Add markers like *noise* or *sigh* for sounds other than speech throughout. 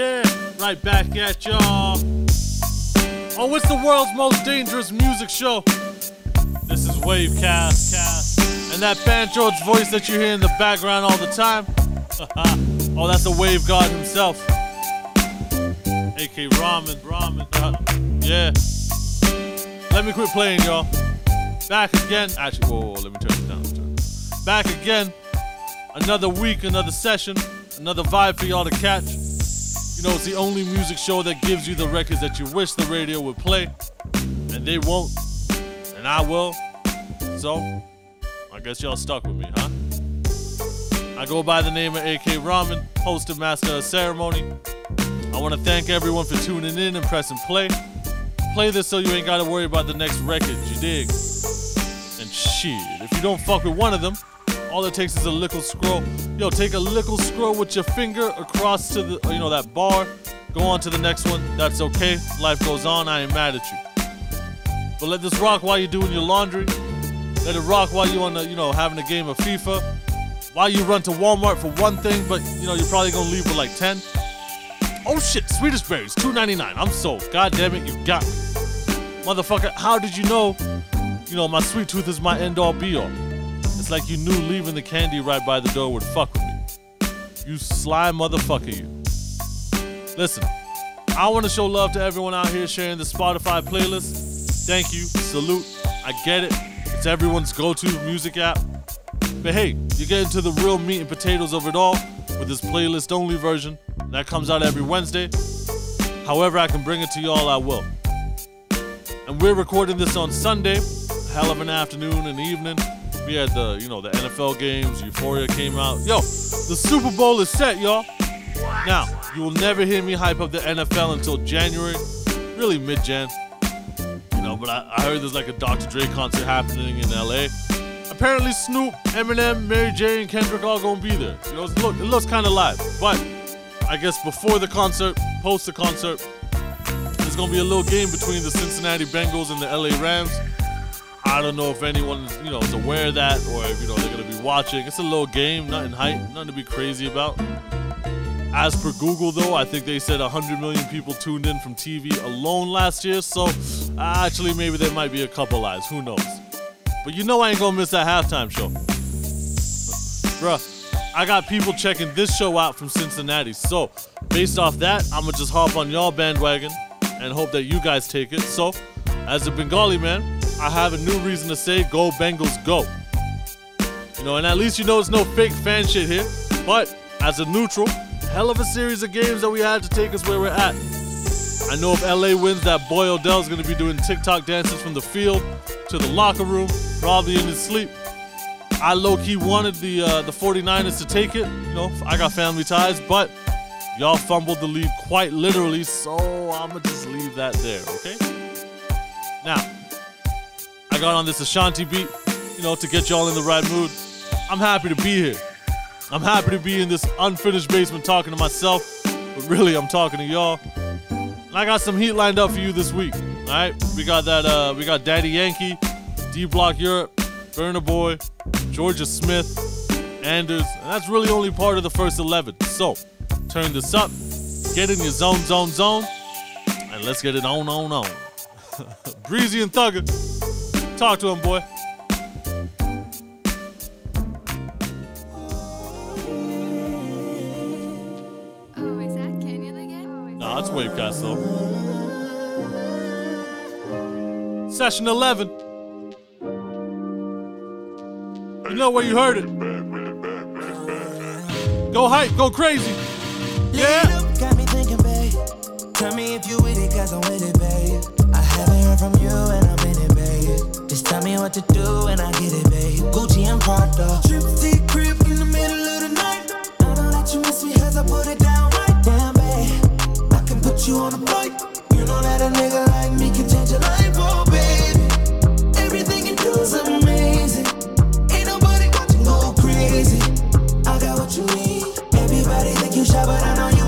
Yeah, right back at y'all. Oh, it's the world's most dangerous music show. This is Wavecast. Cast. And that banjo's voice that you hear in the background all the time. *laughs* oh, that's the wave god himself. AK Rahman. Rahman. Uh, *laughs* yeah. Let me quit playing, y'all. Back again. Actually, whoa, whoa, let me turn it down. Turn. Back again. Another week, another session, another vibe for y'all to catch. You know, it's the only music show that gives you the records that you wish the radio would play, and they won't, and I will. So, I guess y'all stuck with me, huh? I go by the name of AK Rahman, host and master of ceremony. I want to thank everyone for tuning in and pressing play. Play this so you ain't gotta worry about the next record, you dig? And shit, if you don't fuck with one of them, all it takes is a little scroll. Yo, take a little scroll with your finger across to the, you know, that bar. Go on to the next one. That's okay. Life goes on. I ain't mad at you. But let this rock while you're doing your laundry. Let it rock while you're on the, you know, having a game of FIFA. While you run to Walmart for one thing, but you know you're probably gonna leave with like 10. Oh shit, Swedish berries, 2.99. I'm sold. God damn it, you got me. Motherfucker, how did you know? You know, my sweet tooth is my end all be all. Like you knew leaving the candy right by the door would fuck with me. You sly motherfucker, you. Listen, I want to show love to everyone out here sharing the Spotify playlist. Thank you, salute. I get it. It's everyone's go to music app. But hey, you get into the real meat and potatoes of it all with this playlist only version that comes out every Wednesday. However, I can bring it to y'all, I will. And we're recording this on Sunday, hell of an afternoon and evening. We had the, you know, the NFL games, Euphoria came out. Yo, the Super Bowl is set, y'all. Now, you will never hear me hype up the NFL until January, really mid-Jan. You know, but I, I heard there's like a Dr. Dre concert happening in LA. Apparently Snoop, Eminem, Mary J, and Kendrick all gonna be there. You know, it, it looks kind of live. But I guess before the concert, post the concert, there's gonna be a little game between the Cincinnati Bengals and the LA Rams. I don't know if anyone, you know, is aware of that or if, you know, they're to be watching. It's a little game, nothing hype, nothing to be crazy about. As per Google, though, I think they said 100 million people tuned in from TV alone last year, so uh, actually, maybe there might be a couple eyes. Who knows? But you know, I ain't gonna miss that halftime show. Bruh, I got people checking this show out from Cincinnati, so based off that, I'm gonna just hop on y'all bandwagon and hope that you guys take it. So, as a Bengali man, I have a new reason to say go Bengals go. You know, and at least you know it's no fake fan shit here. But as a neutral, hell of a series of games that we had to take us where we're at. I know if LA wins, that boy Odell's gonna be doing TikTok dances from the field to the locker room, probably in his sleep. I low key wanted the uh, the 49ers to take it. You know, I got family ties, but y'all fumbled the lead quite literally, so I'ma just leave that there, okay? Now, got on this Ashanti beat, you know, to get y'all in the right mood. I'm happy to be here. I'm happy to be in this unfinished basement talking to myself, but really I'm talking to y'all. And I got some heat lined up for you this week. All right, we got that. Uh, we got Daddy Yankee, D Block Europe, Burna Boy, Jorja Smith, Anders, and that's really only part of the first 11. So turn this up, get in your zone, zone, zone, and let's get it on, on, on. *laughs* Breezy and Thugger. Talk to him, boy. Oh, is that Canyon again? Nah, it's Wavecast though. Session 11. You know where you heard it. Go hype, go crazy. Yeah. Got me thinking, babe. Tell me if you with it, cause I'm with it, babe. I haven't heard from you and I'm in it, babe. Just tell me what to do and I get it, babe. Gucci and Prada. Trip to crib in the middle of the night. I don't let you miss me cause I put it down right. Damn, babe. I can put you on a flight. You know that a nigga like me can change your life, oh, baby. Everything you do is amazing. Ain't nobody watching go crazy. I got what you need. Everybody think you shy, but I know you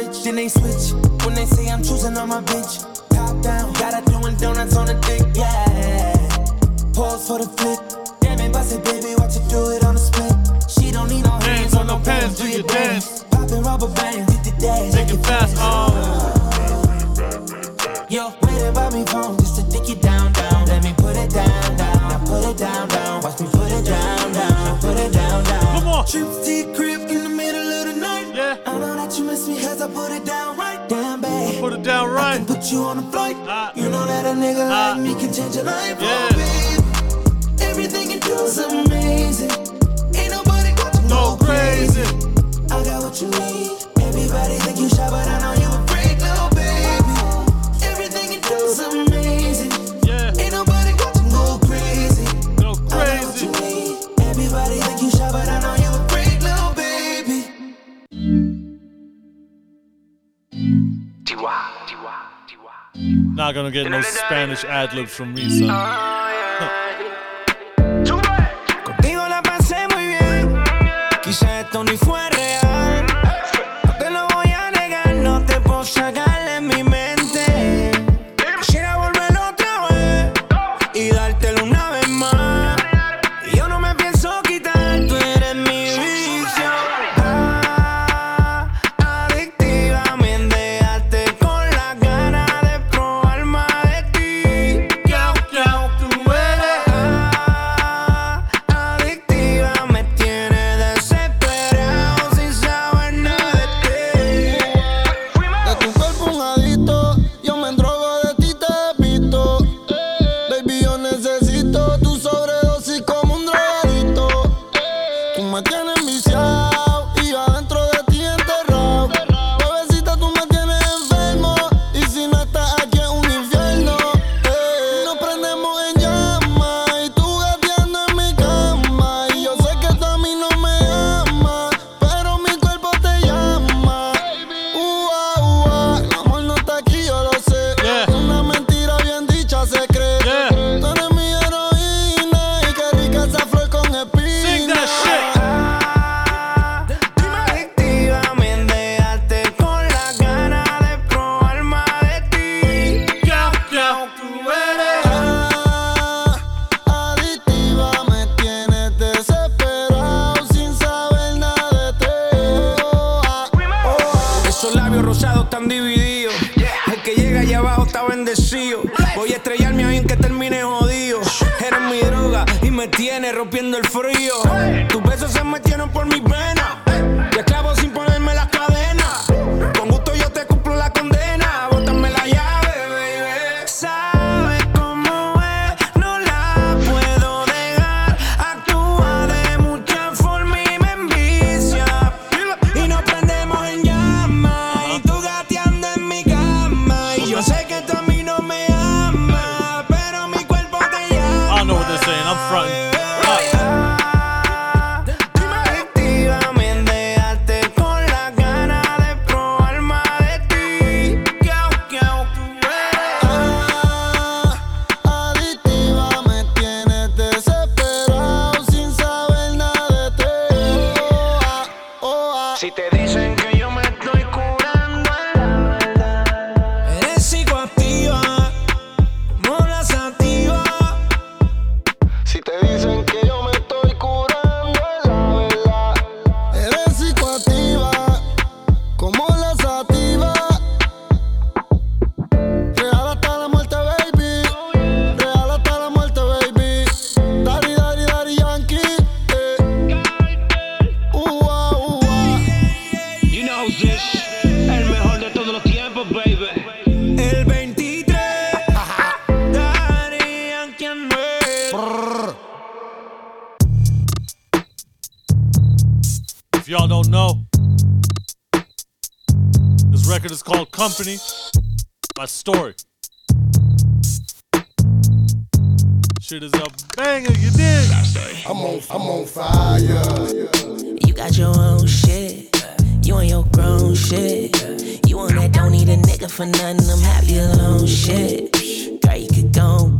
rich, then they switch. When they say I'm choosing on my bitch, top down. Got doing donuts on dick, yeah. Pause for the flick. Damn it, bust it, baby, watch do it on the split. She don't need no hands, hands on no pants, do your dance. Popping rubber bands, did the dash. Make it fast. Oh. Yo, waiting by me phone just to dick it down, down. Let me put it down, down. Now put it down, down. Watch me put it down, down. Put it down, down. Come on. Trip, crib, down right. Put you on a flight. Uh, you know that a nigga uh, like me can change your life. Yeah. Oh, babe. Everything you do is amazing. Ain't nobody got to go crazy. crazy. I got what you need. Everybody think you but I know you Not gonna get no Spanish ad libs from me, son. Contigo la pasé muy bien. Quizá esto ni fue real. No te lo voy a negar, no te puedo sacar. Company by Story. Shit is a banger, you dig? I'm on, I'm on fire. You got your own shit. You on your grown shit. You on that don't need a nigga for nothing. I'm happy alone shit. Girl, you could go and get.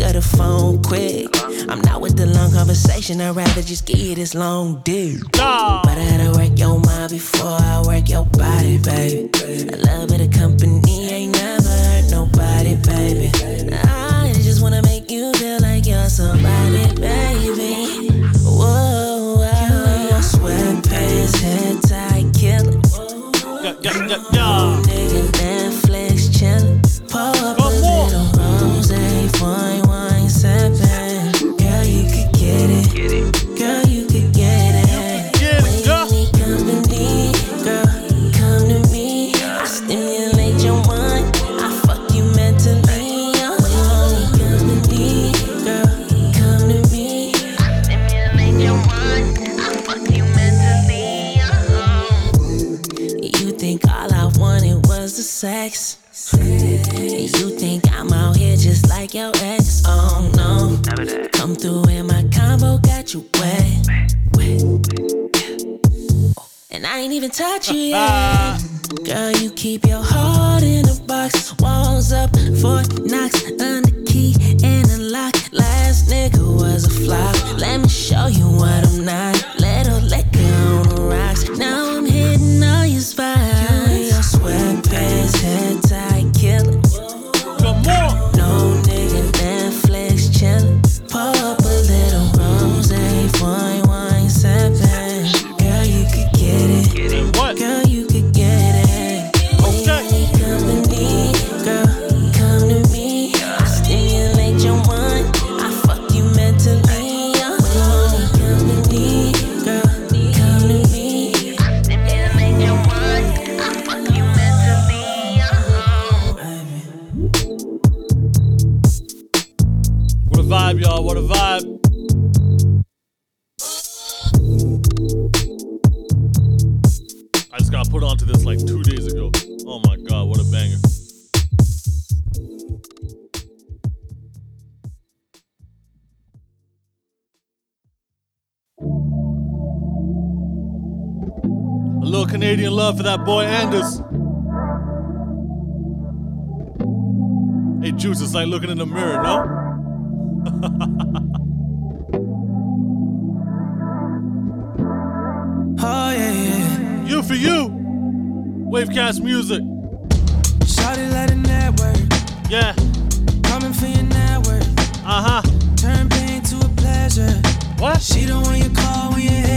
Pick up the phone quick. I'm not with the long conversation. I'd rather just give you this long dick. Nah. But I gotta work your mind before I work your body, baby. A little bit of company ain't never hurt nobody, baby. I just wanna make you feel like you're somebody, baby. Whoa, wow. Sweatpants, head tie, killer. Yeah, yeah, yeah, yeah. And I touch you *laughs* yet. Ah, Girl, you keep your heart in a box. Walls up, Fort Knox, under key and a lock. Last nigga was a flop. Let me show you what I'm not. Love for that boy Anders. Hey, Juice, it's like looking in the mirror, no? *laughs* Oh yeah, yeah. You for you. Wavecast music. Let a network. Yeah. Coming for your network. Uh huh. Turn pain to a pleasure. What? She one you call when you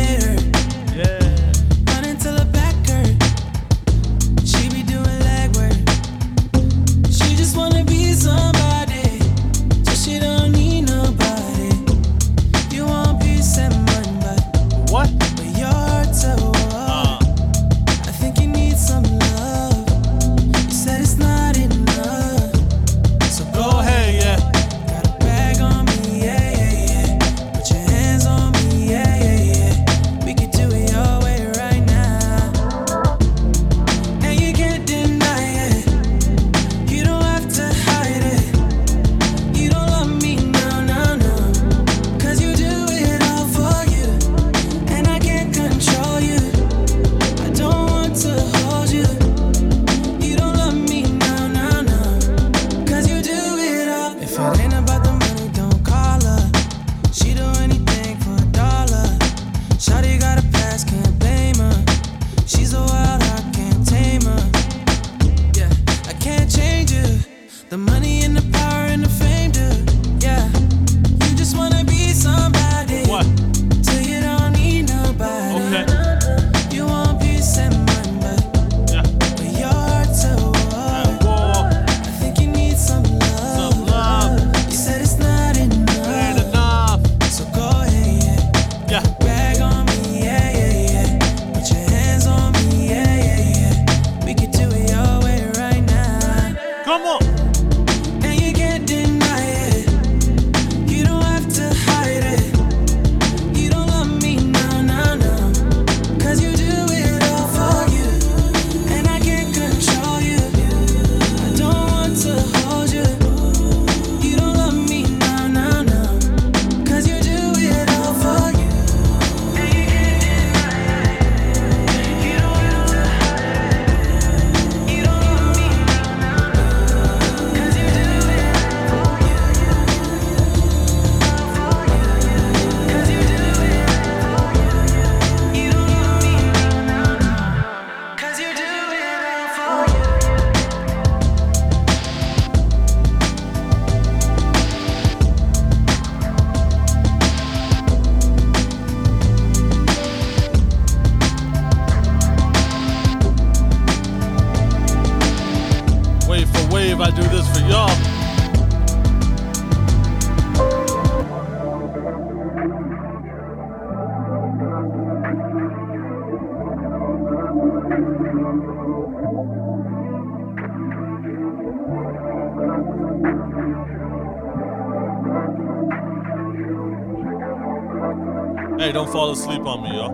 fall asleep on me, y'all.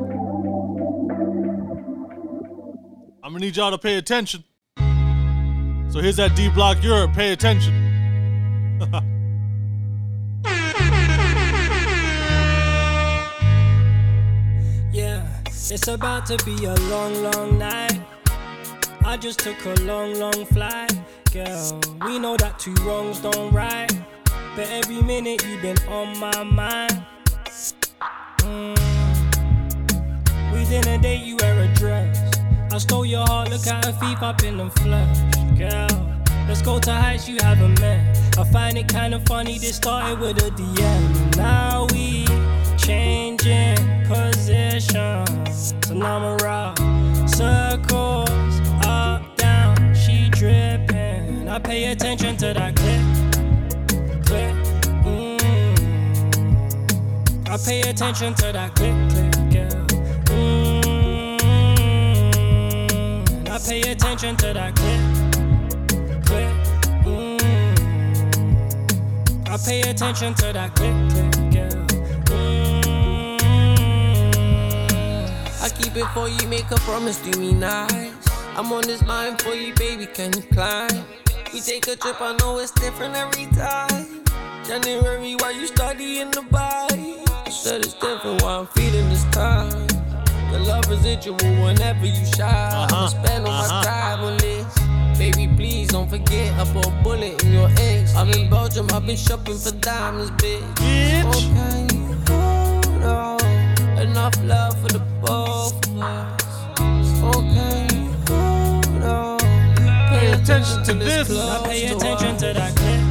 I'm gonna need y'all to pay attention. So here's that D Block Europe. Pay attention. *laughs* Yeah, it's about to be a long, long night. I just took a long, long flight. Girl, we know that two wrongs don't right. But every minute you've been on my mind. Look at her up in the flesh. Girl, let's go to heights you haven't met. I find it kinda funny, this started with a DM. Now we changing positions. So now I'm around circles, up, down, she dripping. I pay attention to that clip, clip. Mm. I pay attention to that clip, I pay attention to that click, clip. Mm. I pay attention to that click, click, girl. Mm. I keep it for you, make a promise to me nice. I'm on this line for you, baby, can you climb? We take a trip, I know it's different every time. January, while you studying the bike. I said it's different while I'm feeling this time. The love residual whenever you shy. I'ma spend all my time on this. Baby, please don't forget I put a bullet in your eggs. I'm in Belgium, I've been shopping for diamonds, bitch. Bitch. Oh, can you hold on? Enough love for the both of us. Oh, can you hold on? Pay attention to this. I pay attention to that clip,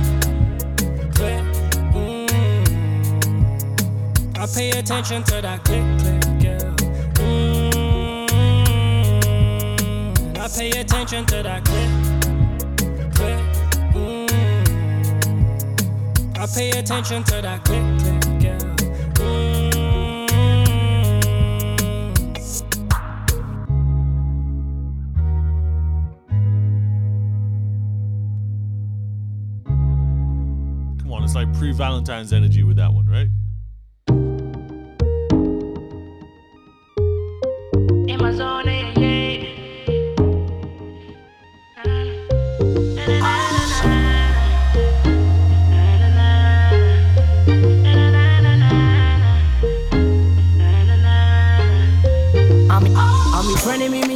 clip. Mm. I pay attention to that clip, Pay attention to that clip, clip. Mm. I pay attention to that clip, clip, girl. Mm. Come on, it's like pre Valentine's energy with that one, right?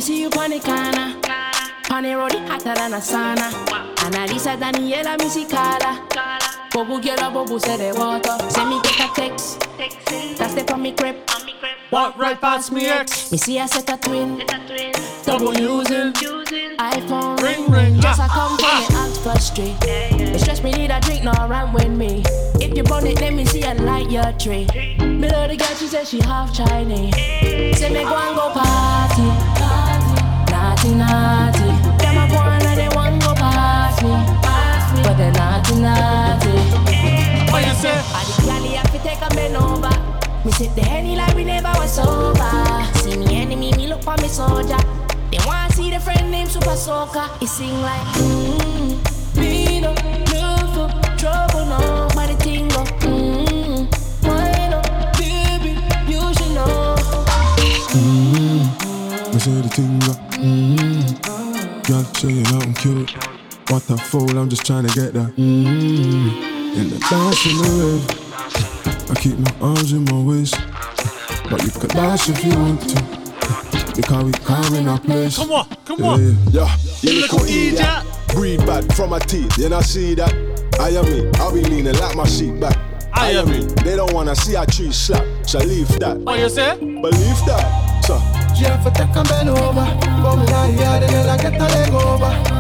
See you on the corner. On the road, hotter than a sauna. Analisa Daniela, Carla. Bobu girl, bobu the water. Send me get a text. That's the from me crib. Walk right past me, X. Me see a set a twin. Double using. iPhone Ring, ring. Yes, I come from the plus street. It stress me need a drink, no run with me. If you burn it, let me see a light your tree. Me love the girl, she said she half Chinese. Say me go and go naughty naughty. What you say? I the galley have to take a bend over. Me sit the henny like we never was sober. See me enemy, me look for me soldier. They wanna see the friend named Super Soaker. He sing like, mmm, me no love for trouble, no, but the thing go, mmm, wine up, baby, you should know. Mm-hmm. Me say the thing up. Mm. Mm-hmm. Girl, say you know I'm cute. What a fool, I'm just trying to get that. Mm. In the dance in the rave. I keep my arms in my waist. But you could dash if you want to. Because we come in our place. Come on, come Yeah, on. yeah. Yeah, you Little little idiot. Breathe bad from my teeth, you not see that? I am me, I'll be leaning like my seat back. I am me. They don't wanna see a tree slap, so leave that. What you say? Believe that, so. Jeff, take a bend over. Come down here, then I get a leg over.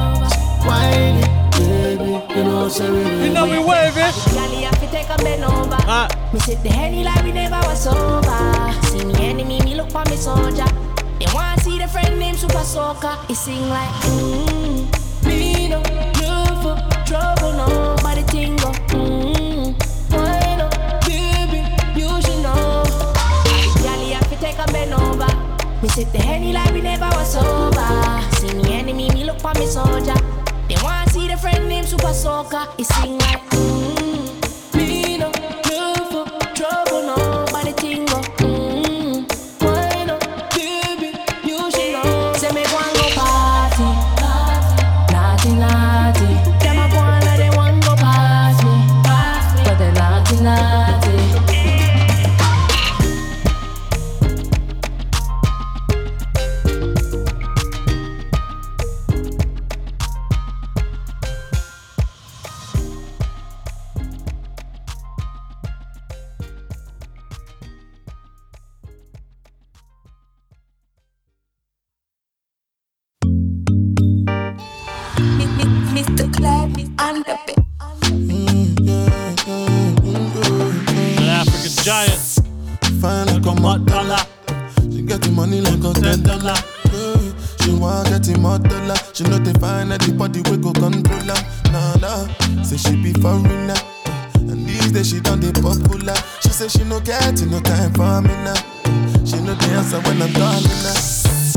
Whiny, baby, you know, say we You know we waving. Galley have to take a bend over. Ah, Me sit the henny like we never was sober. See me enemy, me look for me soldier. They want to see the friend named Super Soaker. He sing like, mmm, me no love for trouble, no, but the thing mmm, why no, baby, you should know. I the have to take a bend over. Me sit the henny like we never was sober. See me enemy, me look for me soldier. They want see the friend named Super Soaker. Dollar. She get the money like a ten dollar. Yeah, she want get the more dollar. She know they find anybody we go control her. Nah nah, say she be foreigner. And these days she done the popular. She say she no get no time for me now. She know the answer when I'm calling her.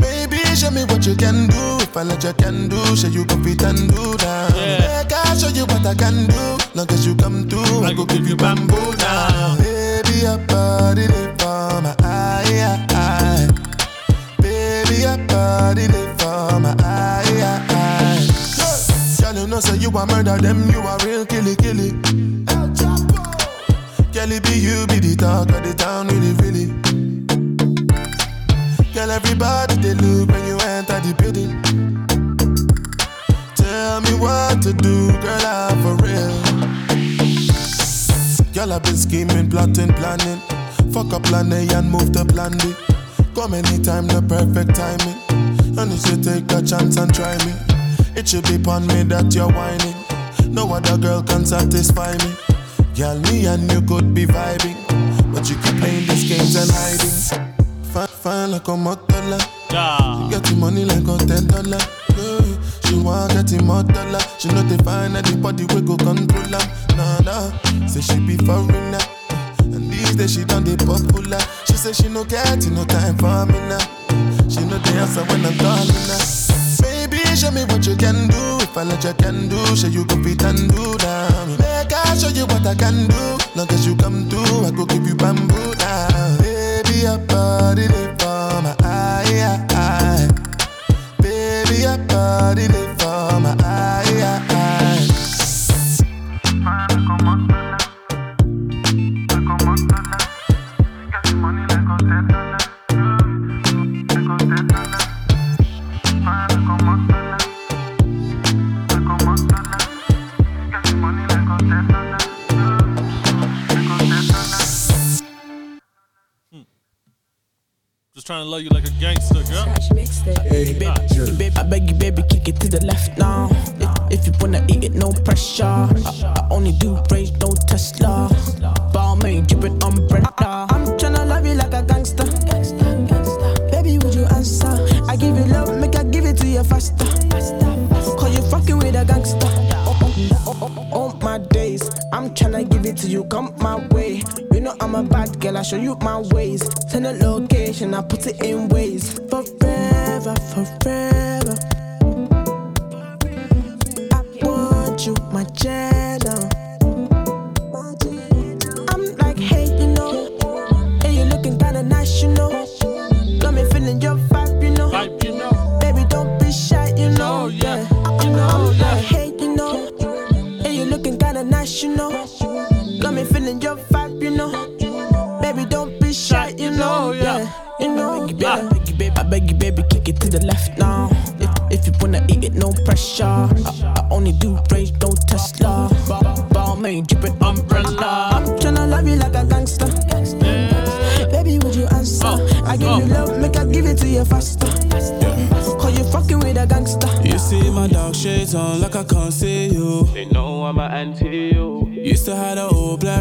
Baby, show me what you can do. If I let you can do, show you go fit and do that. Yeah. Make I show you what I can do. Long as you come through, I go give you bamboo now. Baby, your body for my eye, eye. Baby, your body live for my eye, eye. Girl, you know say you a murder them, you a real killy killy. El. Girl, it be you be the talk of the town, really really. Girl, everybody they look when you enter the building. Tell me what to do, girl, I'm for real. Girl, I've been scheming, plotting, planning. Fuck up plan A and move to plan B. Come anytime, the perfect timing. And you should take a chance and try me. It should be upon me that you're whining. No other girl can satisfy me. Girl, me and you could be vibing. But you keep playing these games and hiding. Fine, fine like a motola. Yeah. Get the money like a ten dollar. Yeah. She want get the more dollar. She know they find anybody we go control her. Nah nah, say she be foreigner. And these days she done the popular. She say she no get no time for me now. She no the answer when I'm calling her. Baby, show me what you can do. If I let you can do, show you go fit and do that. Make I show you what I can do. Long as you come through, I go give you bamboo now. Baby, your body live for my eye, eye. Baby, your body live for my eye, eye. Trying to love you like a gangster, girl. Hey, baby, baby, I beg you, baby, kick it to the left now. If, if you wanna eat it, no pressure. I, I only do range, no Tesla. Balmain, dripping umbrella. To you, come my way. You know I'm a bad girl, I show you my ways. Send a location, I put it in ways. Forever, forever. I want you, my Jenna.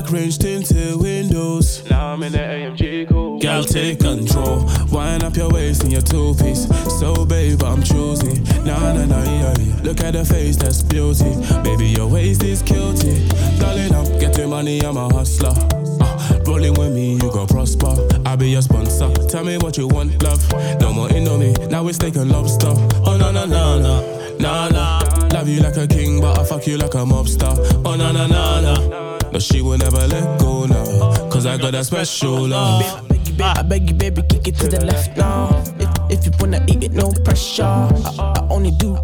Black range tinted windows. Now I'm in the AMG cool. Girl, take control. Wind up your waist in your two piece. So, babe, I'm choosy. Nah, nah, nah, yeah, yeah. Look at the face, that's beauty. Baby, your waist is guilty. Darling, I'm getting money, I'm a hustler. Uh, rolling with me, you go prosper. I'll be your sponsor. Tell me what you want, love. No more indomie, now it's steak and lobster. Oh, no, no, no, no. Nah, nah. Love you like a king, but I fuck you like a mobster. Oh, no, no, no, no. She will never let go now. Cause I got that special love. I beg you, baby, kick it to the left now. If, if you wanna eat it, no pressure. I, I only do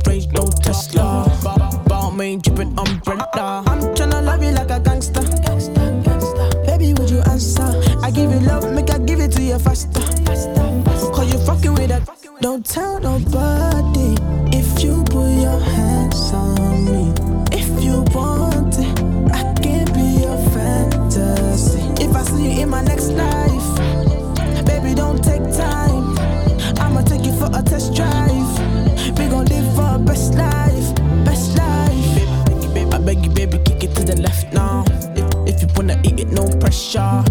now.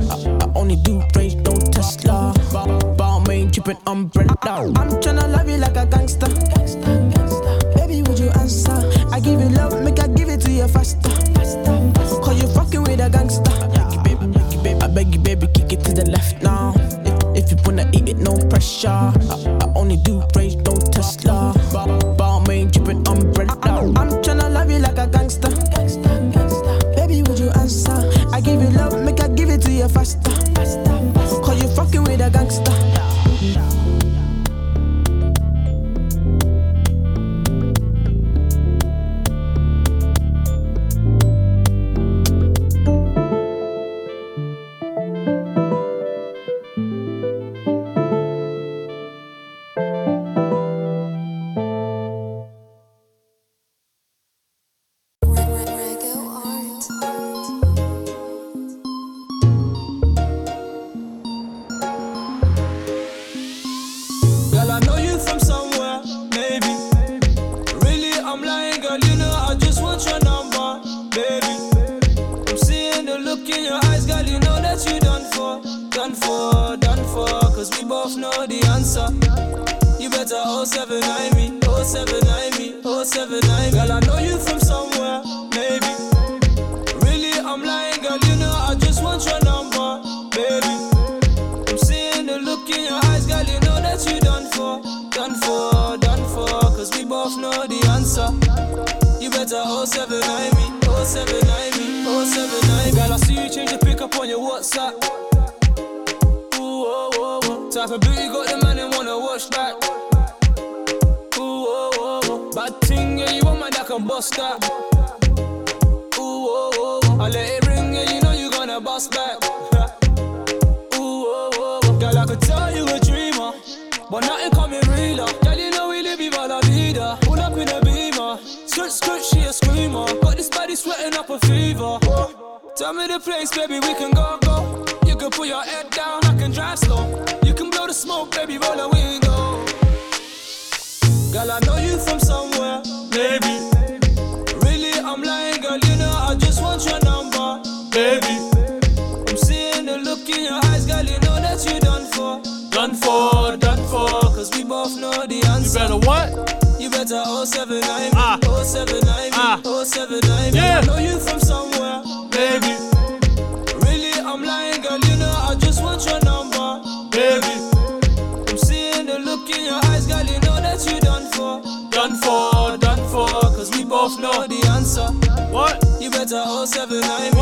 Baby. I'm seeing the look in your eyes, girl, you know that you done for. Done for, done for, cause we both know the answer. You better what? You better 079 me, 079 me, ah. 079. Ah. Yeah. I know you from somewhere, baby. Really, I'm lying, girl, you know I just want your number, baby. I'm seeing the look in your eyes, girl, you know that you done for. Done for, done for, cause we both know the answer. What? You better 079 me,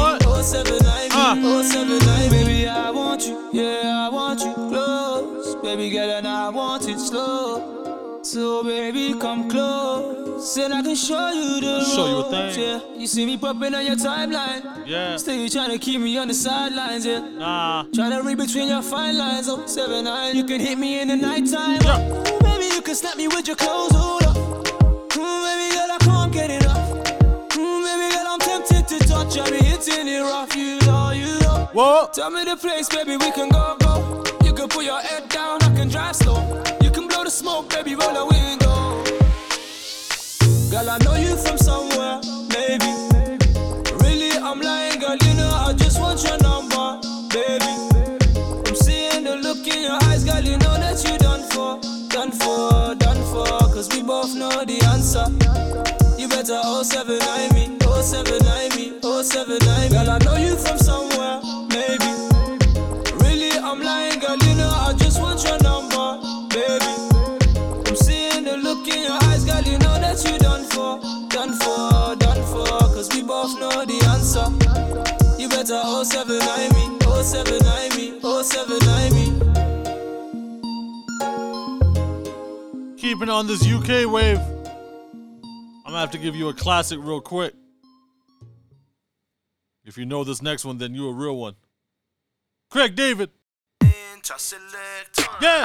079 me, ah. 079 Baby, I want you, yeah, I want you close. Baby girl, and I want it slow. So baby, come close, and I can show you the Show you a thing. Yeah, you see me popping on your timeline. Yeah. Still you trying to keep me on the sidelines, yeah. Nah. Trying to read between your fine lines, oh, seven nine. You can hit me in the nighttime. Yeah. Ooh, baby, you can snap me with your clothes, hold up. Ooh, baby girl, I can't get enough. Ooh, to touch. I be hitting it rough, you know, you know. Whoa. Tell me the place, baby, we can go, go. You can put your head down, I can drive slow. You can blow the smoke, baby, roll the window. Girl, I know you from somewhere, maybe. Really, I'm lying, girl, you know I just want your number, baby. I'm seeing the look in your eyes, girl, you know that you done for, done for, done for. Cause we both know the answer. You better 079 079 me, Girl, I know you from somewhere, maybe. Really, I'm lying, girl, you know I just want your number, baby. I'm seeing the look in your eyes, girl, you know that you done for, done for, done for. Cause we both know the answer. You better 079 me, 079 me, 079 me. Keeping on this UK wave. I'm gonna have to give you a classic real quick. If you know this next one, then you a real one. Craig David. Yeah.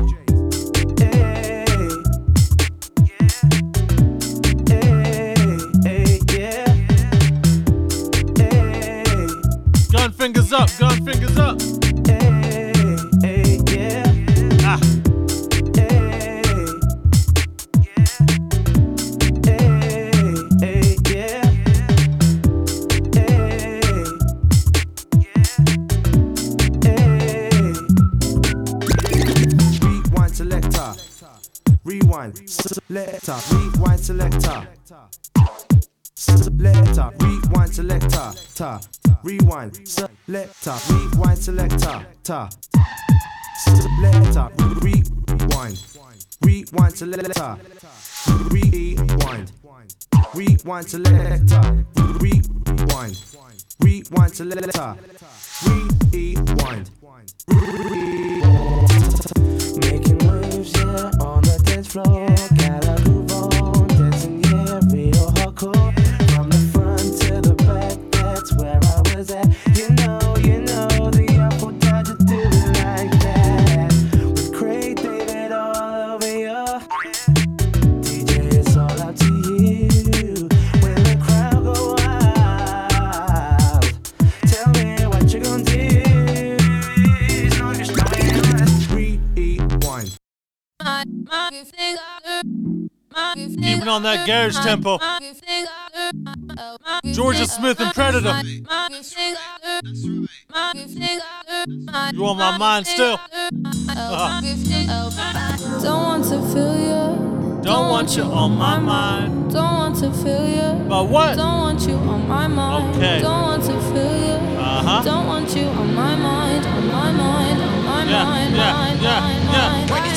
selector, rewind selector, ta. Selector, rewind, rewind selector, rewind, rewind selector, rewind, rewind selector, rewind. Making moves, yeah, on the dance floor, gotta Even on that garage tempo. Jorja Smith and Preditah. You on my mind still. Uh-huh. Don't want to feel you. Don't want you on my mind. Don't want to feel you. But what? Don't want you on my mind. Okay. Don't want to feel you. Uh huh. Don't want you on my mind. On my mind. On my yeah, mind. Yeah, mind, yeah, mind, yeah. Mind,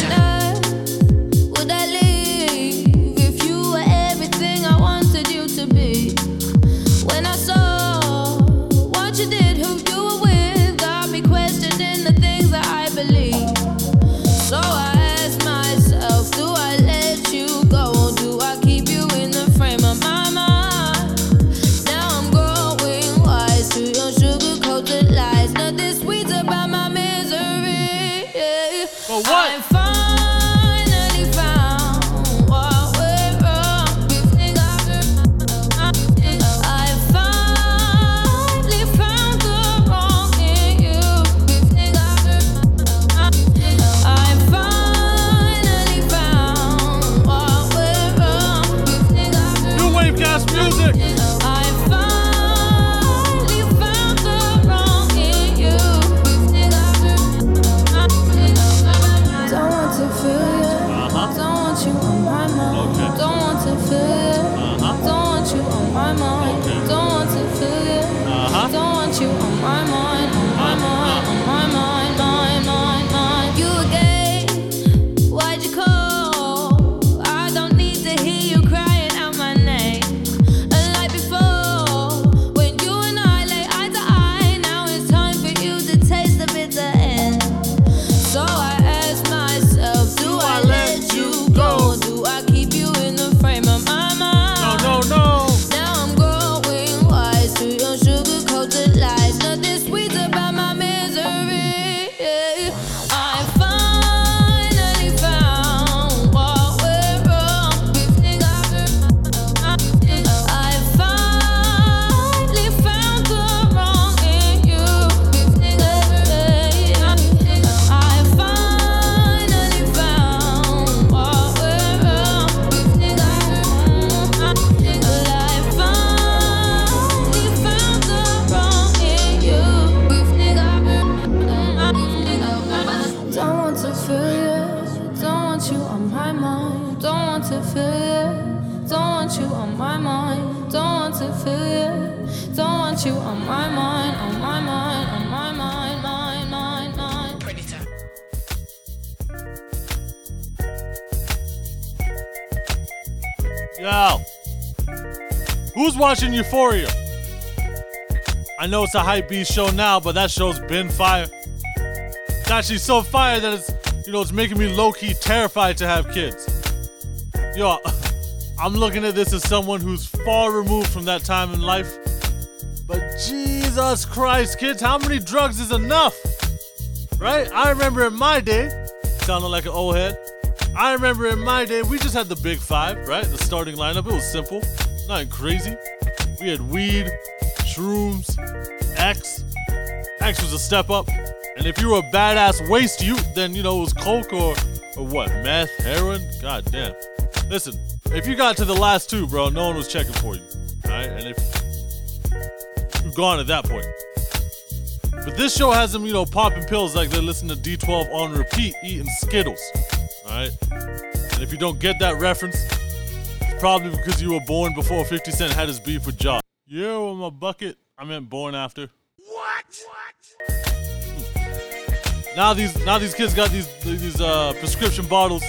Euphoria? I know it's a hype beast show now, but that show's been fire. It's actually so fire that it's, you know, it's making me low-key terrified to have kids. Yo, *laughs* I'm looking at this as someone who's far removed from that time in life. But Jesus Christ, kids, how many drugs is enough? Right? I remember in my day, sounding like an old head. I remember in my day, we just had the big five, right? The starting lineup. It was simple, nothing crazy. We had weed, shrooms, X. X was a step up. And if you were a badass waste youth, then you know it was coke or or what? Meth, heroin? God damn. Listen, if you got to the last two, bro, no one was checking for you. Alright? And if you're gone at that point. But this show has them, you know, popping pills like they're listening to D12 on repeat, eating Skittles. Alright? And if you don't get that reference, probably because you were born before 50 Cent had his beef with Josh. Yeah, with my bucket. I meant born after. What? Now these now these kids got these these uh, prescription bottles.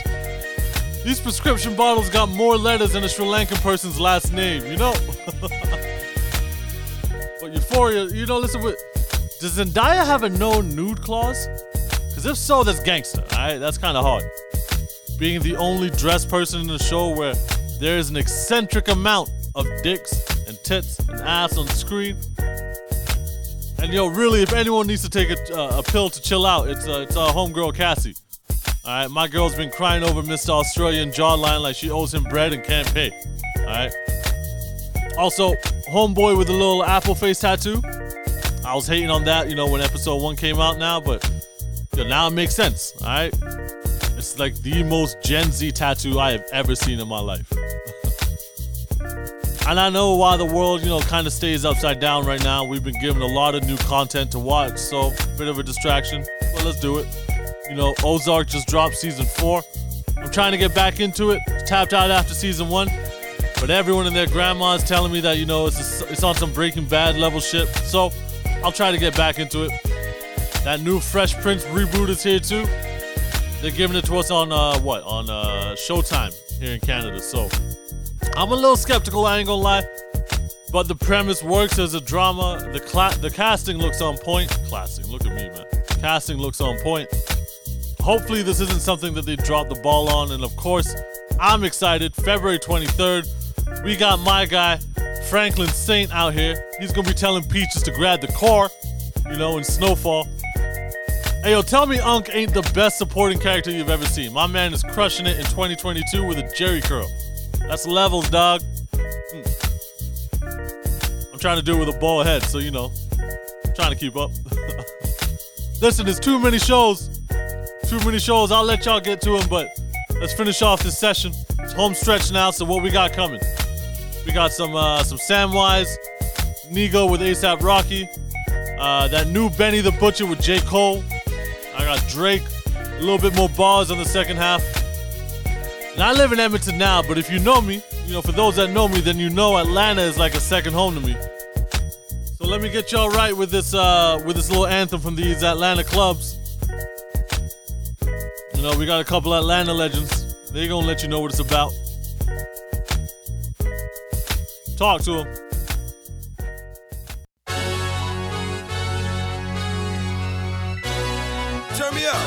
These prescription bottles got more letters than a Sri Lankan person's last name, you know? *laughs* but Euphoria, you know, listen with does Zendaya have a no nude clause? Cause if so, that's gangster, alright? That's kinda hard. Being the only dressed person in the show where there is an eccentric amount of dicks and tits and ass on screen. And yo, really, if anyone needs to take a, uh, a pill to chill out, it's uh, it's our homegirl Cassie. All right, my girl's been crying over Mr. Australian jawline like she owes him bread and can't pay. All right. Also, homeboy with a little apple face tattoo. I was hating on that, you know, when episode one came out now, but yo, now it makes sense. All right. It's like the most Gen Z tattoo I have ever seen in my life. And I know why the world, you know, kind of stays upside down right now. We've been given a lot of new content to watch, so bit of a distraction. But let's do it. You know, Ozark just dropped season four. I'm trying to get back into it. Tapped out after season one, but everyone and their grandma is telling me that you know it's a, it's on some Breaking Bad level shit. So I'll try to get back into it. That new Fresh Prince reboot is here too. They're giving it to us on uh, what on uh, Showtime here in Canada. So I'm a little skeptical, I ain't gonna lie. But the premise works as a drama. The cla- the casting looks on point. Casting, look at me, man. Casting looks on point. Hopefully, this isn't something that they dropped the ball on. And of course, I'm excited. February 23rd, we got my guy, Franklin Saint, out here. He's gonna be telling Peaches to grab the car, you know, in Snowfall. Hey, yo, tell me Unc ain't the best supporting character you've ever seen. My man is crushing it in 2022 with a Jerry curl. That's levels, dog. Mm. I'm trying to do it with a bald head, so you know, trying to keep up. *laughs* Listen, there's too many shows. Too many shows. I'll let y'all get to them, but let's finish off this session. It's home stretch now, so what we got coming? We got some uh, some Samwise, Nigo with ASAP Rocky, uh, that new Benny the Butcher with J. Cole. I got Drake, a little bit more bars on the second half. And I live in Edmonton now, but if you know me, you know, for those that know me, then you know Atlanta is like a second home to me. So let me get y'all right with this uh with this little anthem from these Atlanta clubs. You know, we got a couple Atlanta legends. They gonna let you know what it's about. Talk to them. Turn me up.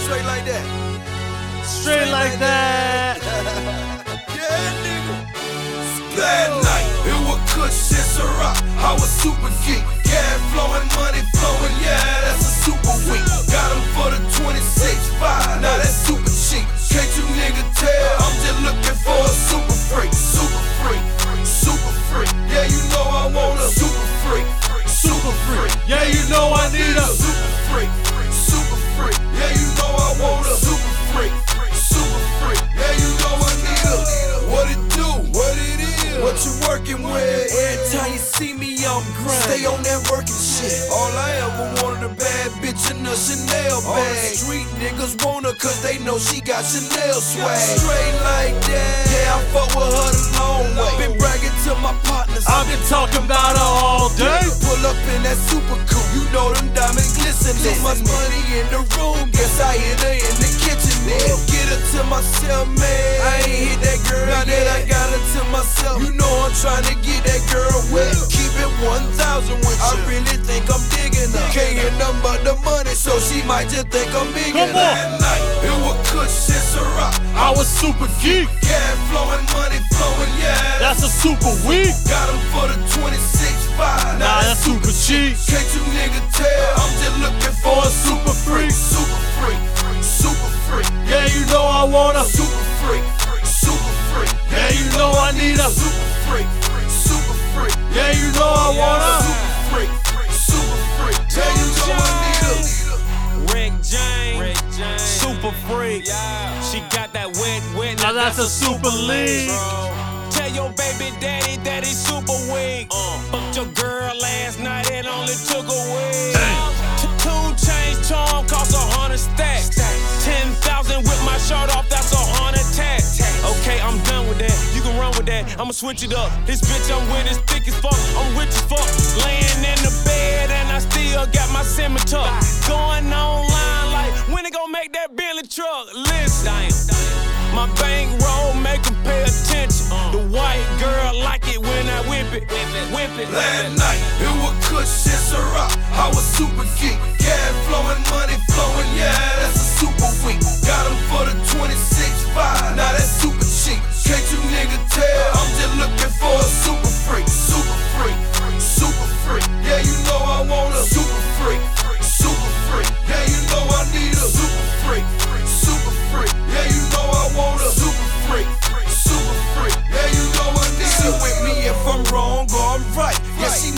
Straight like that. Straight like that. yeah, nigga. Bad night, it was Kush and Ciroc. I was super geek. Cash flowing, money flowing, yeah, that's a super week. Got him for the 26.5, now that's super cheap. Can't you nigga tell? I'm just looking for a super freak, geek. Switch it up. This bitch I'm with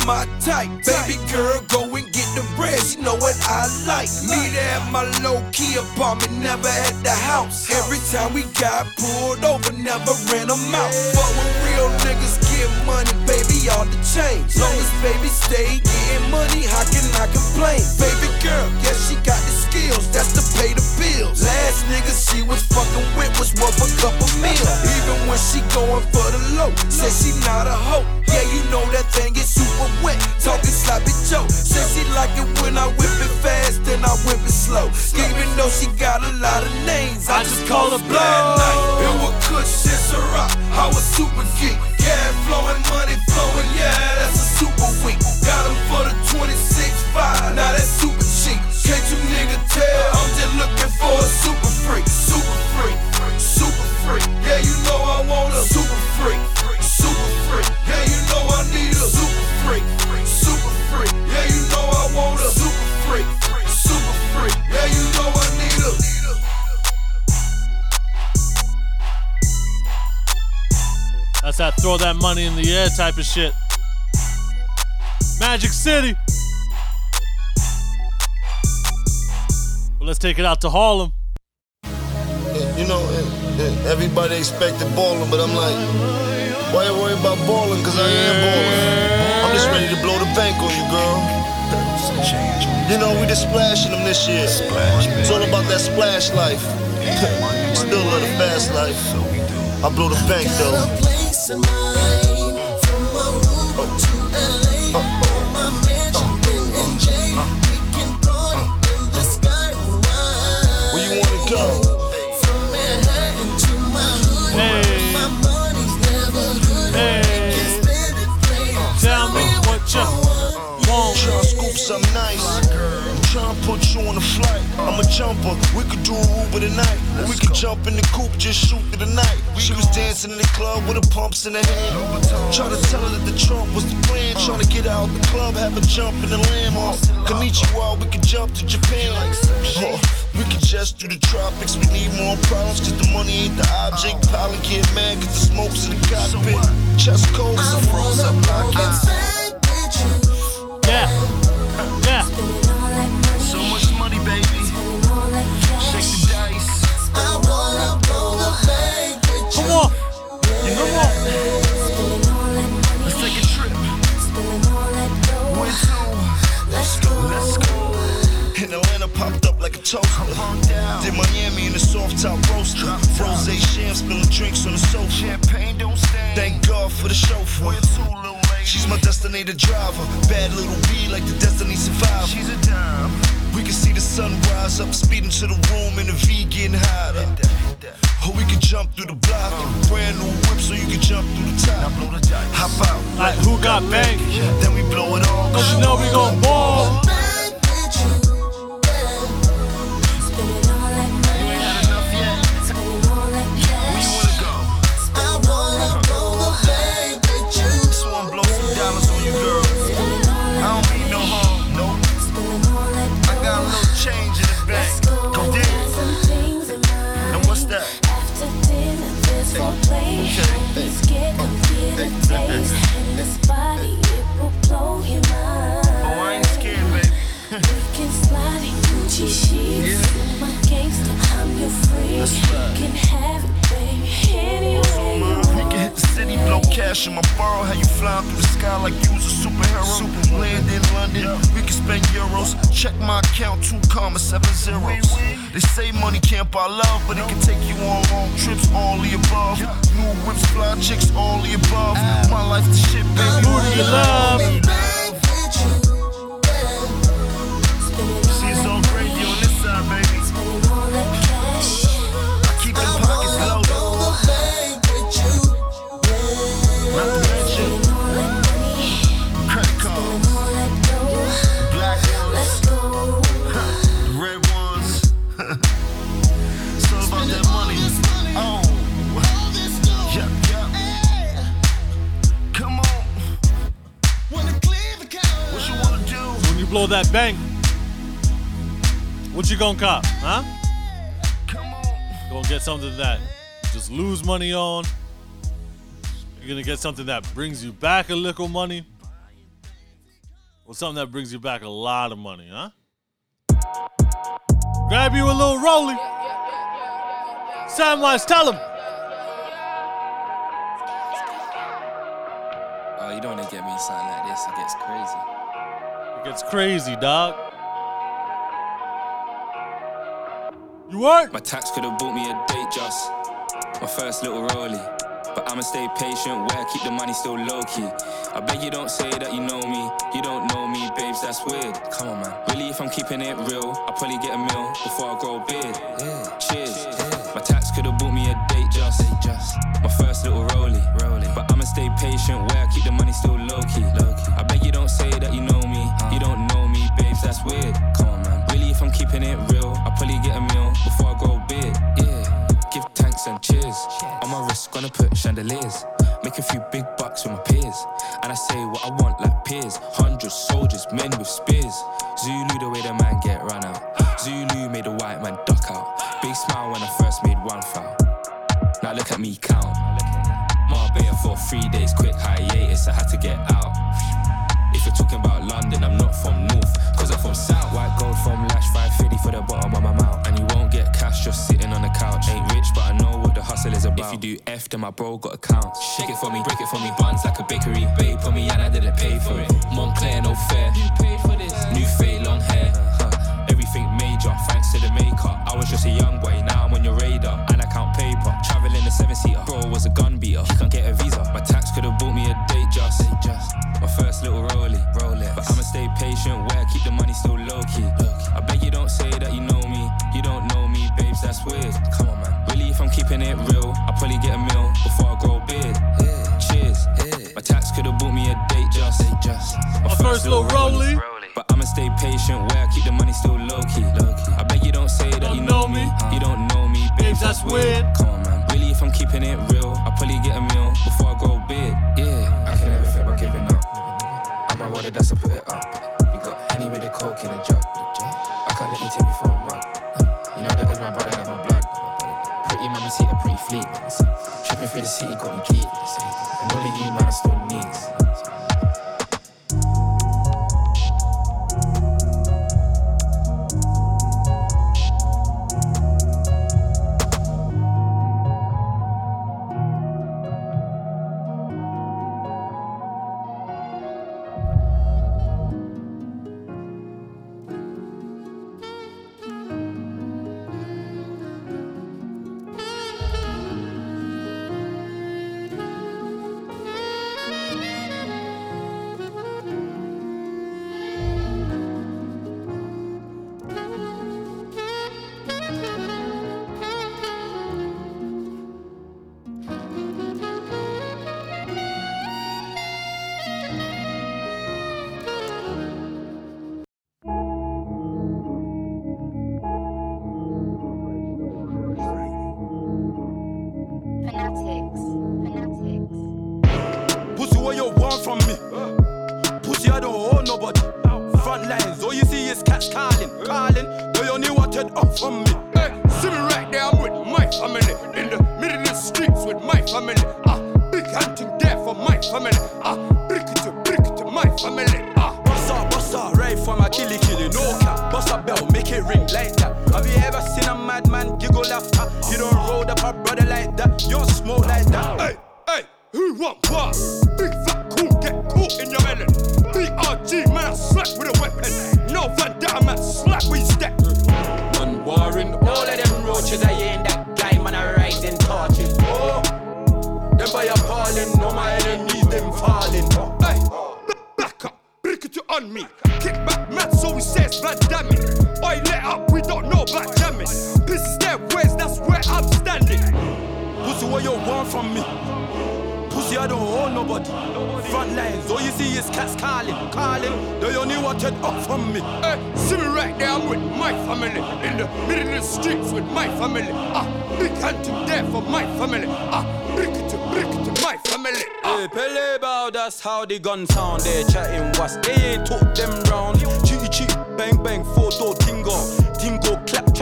my type. Baby girl, go and get the bread. You know what I like. Meet her at my low key apartment, never at the house. Every time we got pulled over, never ran them out. But when real niggas get money, baby, all the change. Long as baby stay getting money, how can I complain? Baby girl, yeah, she got the skills, that's to pay the bills. Last nigga she was fucking with was worth a couple mil. Even when she going for the low, said she not a hoe. Yeah, you know that thing is super wet. Talking sloppy Joe. Said she like it when I whip it fast and I whip it slow. Even though she got a lot of names, I, just call her blow. Night, it was Kush and Ciroc. I was super geek. Cash flowing, money flowing, yeah, that's a super week. Got him for the 26.5. Now that's super cheap. Can't you nigga tell? I'm just looking for a super freak. Super freak. Super freak. Yeah, you know I want a super freak. Super freak. Yeah, you know I need a super freak. Super freak. Yeah, you know I want a super freak. Super freak. Yeah, you know I need a. That's that throw that money in the air type of shit. Magic City. Let's take it out to Harlem. You know, everybody expected balling, but I'm like, why you worry about balling? Cause I am balling. I'm just ready to blow the bank on you, girl. You know, we just splashing them this year. It's all about that splash life. *laughs* Still love the fast life. I blow the bank though. What you want. Tryna scoop something nice. I'm tryna put you on a flight. I'm a jumper. We could do a Uber tonight. Or we could jump in the coupe, just shoot through the night. She was dancing in the club with her pumps in her hand. Tryna tell her that the trunk was the plan. Tryna get out the club, have her jump in the. Uh, Konnichiwa, we could jump to Japan. Uh, we could just do the tropics. We need more problems, cause the money ain't the object. Pilot get mad, cause the smoke's in the cockpit. Chest cold, cause I froze up pockets. Yeah. Yeah. So much money, baby. Shake the dice. Come on. Come on. Let's take a trip. Where to? Let's go. Let's go. In Atlanta, popped up like a toaster. Did Miami in the soft top roaster. Rose sham, spilling drinks on the sofa. Champagne don't stand. Thank God for the chauffeur. She's my designated driver. Bad little B like the Destiny Survivor. She's a dime. We can see the sun rise up, speeding to the room in the V getting hotter. Or oh, we can jump through the block. Brand new whip so you can jump through the top. Now blow the. Hop out. Like who got bang? Then we blow it all. Cause you know we gon' ball. So I'm blow some dollars on you girls. I don't mean no harm, no. I got a little change in the bank. Go dance. And what's that? Oh, I ain't scared, baby. We can hit the city, blow cash in my borough. How you flying through the sky like you was a superhero. Super Land in London, we can spend euros. Check my account, two comma seven zeros. They say money can't buy love, but it can take you on long trips, all the above. New whips, fly chicks, all the above. My life the shit, baby. Who do you love? Blow that bank, what you gonna cop, huh? Gonna get something that just lose money on. You're gonna get something that brings you back a little money. Or something that brings you back a lot of money, huh? Grab you a little rolly. Samwise, tell him. Oh, you don't want to get me something like this. It gets crazy. It gets crazy, dog. You what? My tax could have bought me a Datejust. My first little rollie. But I'ma stay patient where I keep the money still low key. I beg you don't say that you know me. You don't know me, babes, that's weird. Come on, man. Really, if I'm keeping it real, I'll probably get a meal before I grow a beard. Cheers. My tax could have bought me a Datejust. My first little rollie. But I'ma stay patient where I keep the money still low key. I beg you don't say that you know me. You don't know me, babes, that's weird. Come on, man. Really, if I'm keeping it real, I'll probably get a meal before I grow beard. Yeah. Give thanks and cheers. On my wrist, gonna put chandeliers. Make a few big bucks with my peers. And I say what I want like peers. Hundreds soldiers, men with spears. Zulu, the way the man get run out. Zulu made the white man duck out. Big smile when I first look at me count. Marbella for three days, quick hiatus. I had to get out. If you're talking about London, I'm not from North, cause I'm from South. White gold from Lash 550 for the bottom of my mouth. And you won't get cash just sitting on the couch. Ain't rich, but I know what the hustle is about. If you do F, then my bro got accounts. Shake it for me, break it for me, buns like a bakery. Babe for me, and I didn't pay for it. Moncler, no fair. New fade, long hair. Huh. Everything major, thanks to the maker. I was just a young boy, now I'm on your radar. And I count paper. Traveling a seven seater. Bro was a gun beater. He can't get a visa. My tax could have bought me a Datejust. My first little rollie. But I'ma stay patient where I keep the money still low key. I beg you don't say that you know me. You don't know me, babes, that's weird. Come on, man. Really, if I'm keeping it real, I'll probably get a meal before I grow a beard. Cheers. My tax could have bought me a Datejust. My first little rollie. But I'ma stay patient where I keep the money still low key. I bet you don't say that you know me. You don't know me, babes, that's weird. Come on, man. Really, if I'm keeping it real, I'll probably get a meal before I a beard. Yeah. I can never think about giving up. I'm my water, that's to put it up. You got Henny with the coke in a jug. I can't let you take me for a run. You know that is my brother, that's my blood. Pretty mama see a pretty fleet. Tripping through the city, got me geek. And only you, man, I still needs.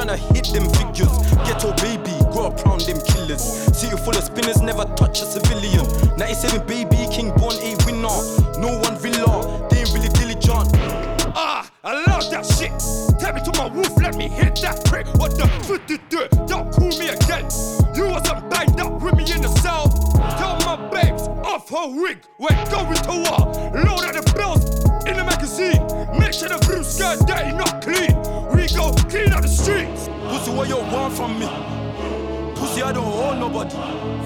Tryna hit them figures. Ghetto baby, grow up round them killers. City full of spinners, never touch a civilian. 97 baby, king born a winner. No one villa, they ain't really diligent. Ah, I love that shit. Tell me to my roof, let me hit that prick. What the fuck did do? Don't call me again. You wasn't banged up with me in the cell. Tell my babes off her wig. We're going to war. What you want from me? Pussy, I don't owe nobody.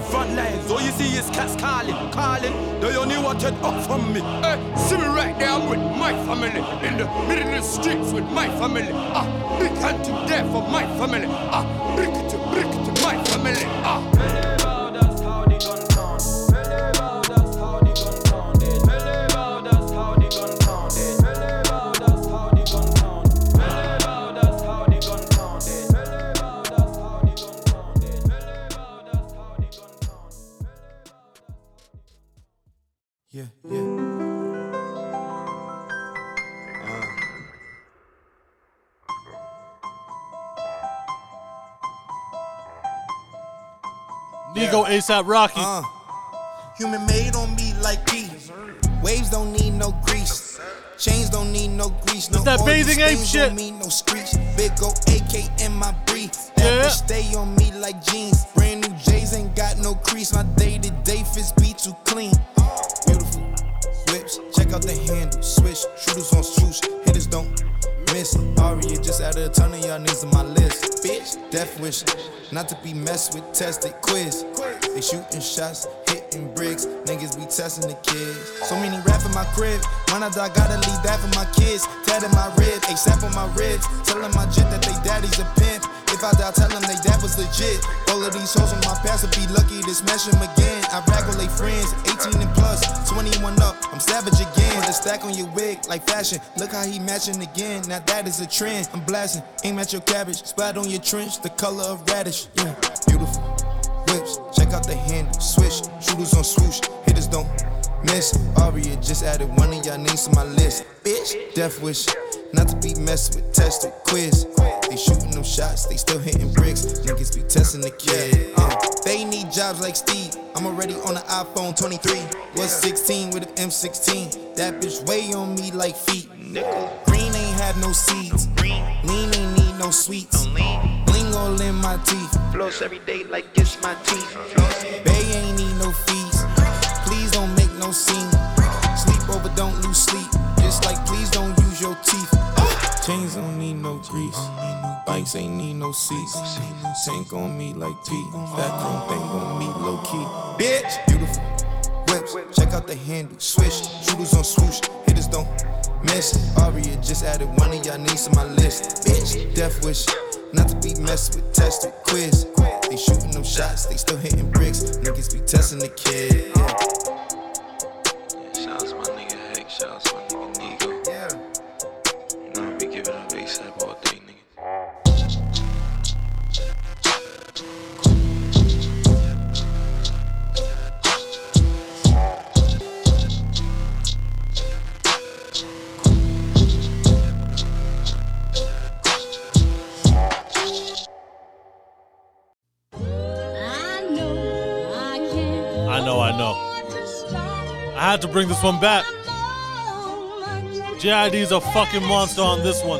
Front lines, all you see is cats calling, calling. They only wanted up from me. Hey, see me right there, I'm with my family. In the middle of the streets with my family. Ah, big to death for my family. Ah, brick to brick to my family. Ah. ASAP Rocky. Uh, human made on me like. Waves don't need no grease. Chains don't need no grease. No It's that bathing ape shit. No screech. Big go AK in my brief. Yeah. stay on me like jeans. Brand new J's ain't got no crease. My day to day fits be too clean. Beautiful whips. Check out the handle. Switch. Shooters on swoosh. Hitters don't miss. Arya just added a ton of y'all niggas on my list. Bitch, death wish. Not to be messed with, tested quiz. They shooting shots, hitting bricks. Niggas be testing the kids. So many rap in my crib. When I die, gotta leave that for my kids. Tatted my rib, ASAP on my ribs. Telling my jit that they daddy's a pimp. If I die, tell them they dad was legit. All of these hoes on my past will be lucky to smash them again. I rag with they friends, 18 and plus, 21 up. I'm savage again. A stack on your wig like fashion. Look how he matching again. Now that is a trend. I'm blasting. Aim at your cabbage. Splat on your trench, the color of radish. Yeah, beautiful whips. Check out the handle. Switch. Shooters on swoosh. Hitters don't miss. Arya just added one of y'all names to my list. Bitch, death wish. Not to be messed with, tested, quiz. They shots, they still hitting bricks. Niggas be testing the kid. Uh, they need jobs like Steve. I'm already on the iPhone 23. Was 16 with an M16. That bitch weigh on me like feet. Green ain't have no seeds. Lean ain't need no sweets. Bling all in my teeth. Floss every day like it's my teeth. Bay ain't need no fees. Please don't make no scene. Sleep over, don't lose sleep. Ain't need no seats. Tank on me like P. Fat chrome thing on me low key. Bitch, beautiful whips. Check out the handle. Swish. Shooters on swoosh. Hitters don't miss. Arya just added one of y'all names to my list. Bitch, death wish. Not to be messed with, tested, quiz. They shooting them shots, they still hitting bricks. Niggas be testing the kid. Yeah. I had to bring this one back. JID's a fucking monster on this one.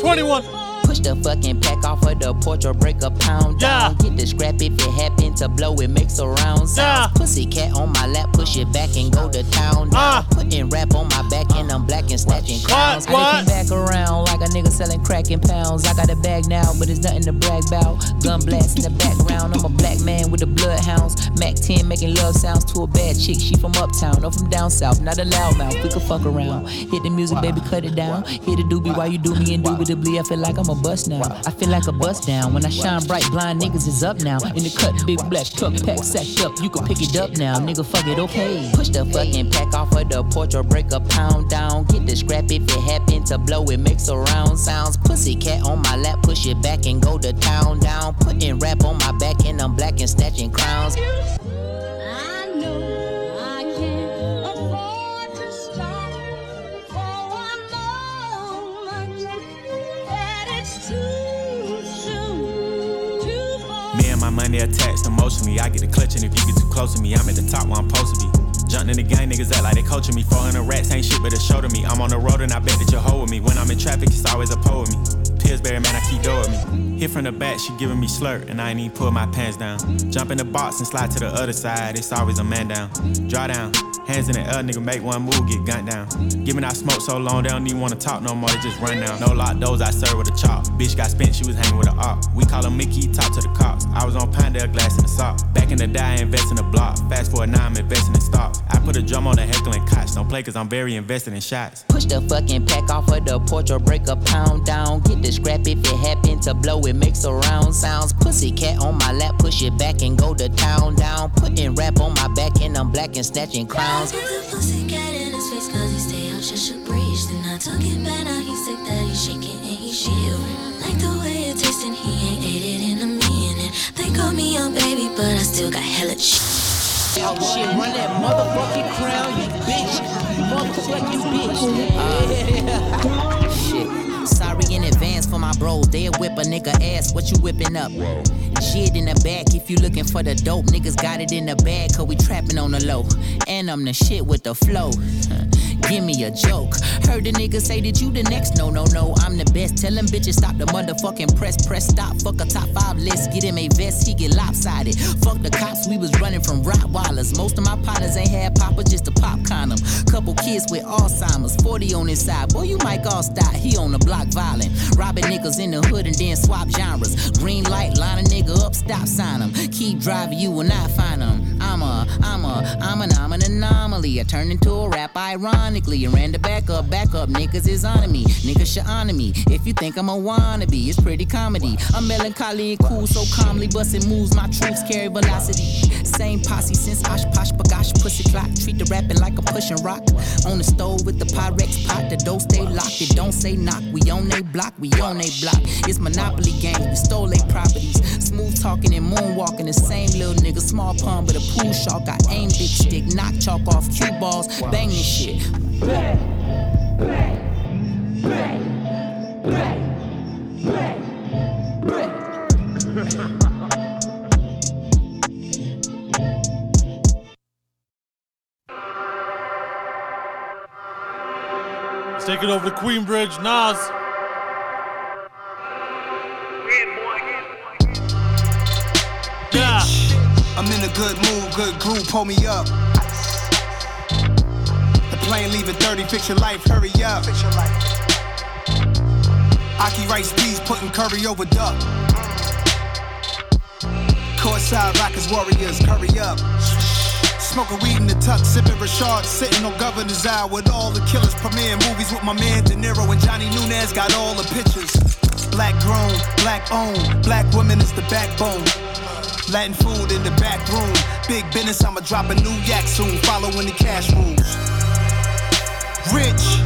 21. Push the fucking pack off of the porch or break a pound down. Get the scrap if it happen to blow, it makes a round sound. Pussy cat on my lap, push it back and go to town. Ah. Now. Putting rap on my back and I'm black and snatching crowns. Flipping back around like a nigga selling crack in pounds. I got a bag now, but it's nothing to brag about. Gun blast in the background. I'm a black man with the bloodhounds. Mac 10 making love sounds to a bad chick. She from uptown or from down south, not a loudmouth. We could fuck around. Hit the music, baby, cut it down. Hit the doobie while you do me indubitably. I feel like I'm a bust now. I feel like a bust down. When I shine bright, blind niggas is up now. In the cut, big black truck, pack sacked up. You can pick it up now, nigga. Fuck it, okay. Push the fucking pack off of the porch or break a pound down. Get the scrap if it happen to blow, it makes a round sounds. Pussy cat on my lap, push it back and go to town down. Putting rap on my back and I'm black and snatching crowns. Money attached emotionally. I get a clutch, and if you get too close to me, I'm at the top where I'm supposed to be. Jumping in the gang, niggas act like they coaching me. 400 rats ain't shit but a show to me. I'm on the road and I bet that you're hoe with me. When I'm in traffic, it's always a pole with me. Pillsbury, man, I keep door with me. Hit from the back, she giving me slurp, and I ain't even pull my pants down. Jump in the box and slide to the other side, it's always a man down. Draw down, hands in the air, nigga, make one move, get gunned down. Giving out smoke so long, they don't even wanna talk no more, they just run down. No lock doors, I serve with a chop. Bitch got spent, she was hanging with a op. We call her Mickey, talk to the cops. I was on Pinedale, glass in the sock. Back in the day, I invest in the block. Fast forward now, I'm investing in stocks. I put a drum on the heckling cots. Don't play cause I'm very invested in shots. Push the fucking pack off of the porch or break a pound down. Get the scrap if it happen to blow, it makes a round sounds. Pussy cat on my lap, push it back and go to town down. Putting rap on my back and I'm black and snatching crowns. Pussy cat in his face cause he stay out just a breeze. Then I took it back, now he's sick that he's shaking and he's shivering. Like the way it tastes and he ain't ate it in a minute. They call me young baby, but I still got hella shit. Oh shit, run that motherfucking crown, you bitch. Motherfucking bitch. Yeah! Shit. Sorry in advance for my bros. They'll whip a nigga ass. What you whipping up? Shit in the back. If you looking for the dope, niggas got it in the bag. Cause we trapping on the low. And I'm the shit with the flow. Give me a joke. Heard the nigga say that you the next. No, no, no, I'm the best. Tell them bitches stop the motherfucking press. Press stop. Fuck a top five list. Get him a vest, he get lopsided. Fuck the cops, we was running from Rottweilers. Most of my partners ain't had papa, just a pop condom. Couple kids with Alzheimer's, 40 on his side. Boy, you might all stop. He on the block violent. Robbing niggas in the hood and then swap genres. Green light, line a nigga up, stop sign him. Keep driving, you will not find him. I'm a, I'm a, I'm an, I'm an anomaly. I turned into a rap ironically. And ran the back up, back up. Niggas is on me. Niggas should honor me. If you think I'm a wannabe, it's pretty comedy. I'm melancholy and cool, so calmly busting moves. My troops carry velocity. Same posse since Osh Posh Bagash Pussy Clock. Treat the rapping like a pushing rock. On the stove with the Pyrex pot. The dough stay locked. It don't say knock. We on they block. We on they block. It's Monopoly game, We stole they properties. Smooth talking and moonwalking. The same little nigga. Small pun, but a pool shark. I aim big stick. Knock chalk off cue balls. Bang this shit. Let's take it over to Queensbridge. Nas. Yeah. I'm in a good mood, good groove, pull me up. Plane leaving 30, fix your life, hurry up. Fix your life. Aki rice peas, putting curry over duck. Courtside rockers, warriors, hurry up. Smoking weed in the tuck, sipping Rashard, sitting on Governor's Eye with all the killers. Premiere movies with my man De Niro and Johnny Nunez got all the pictures. Black grown, black owned, black women is the backbone. Latin food in the back room. Big business, I'ma drop a new yak soon, following the cash rules. Rich,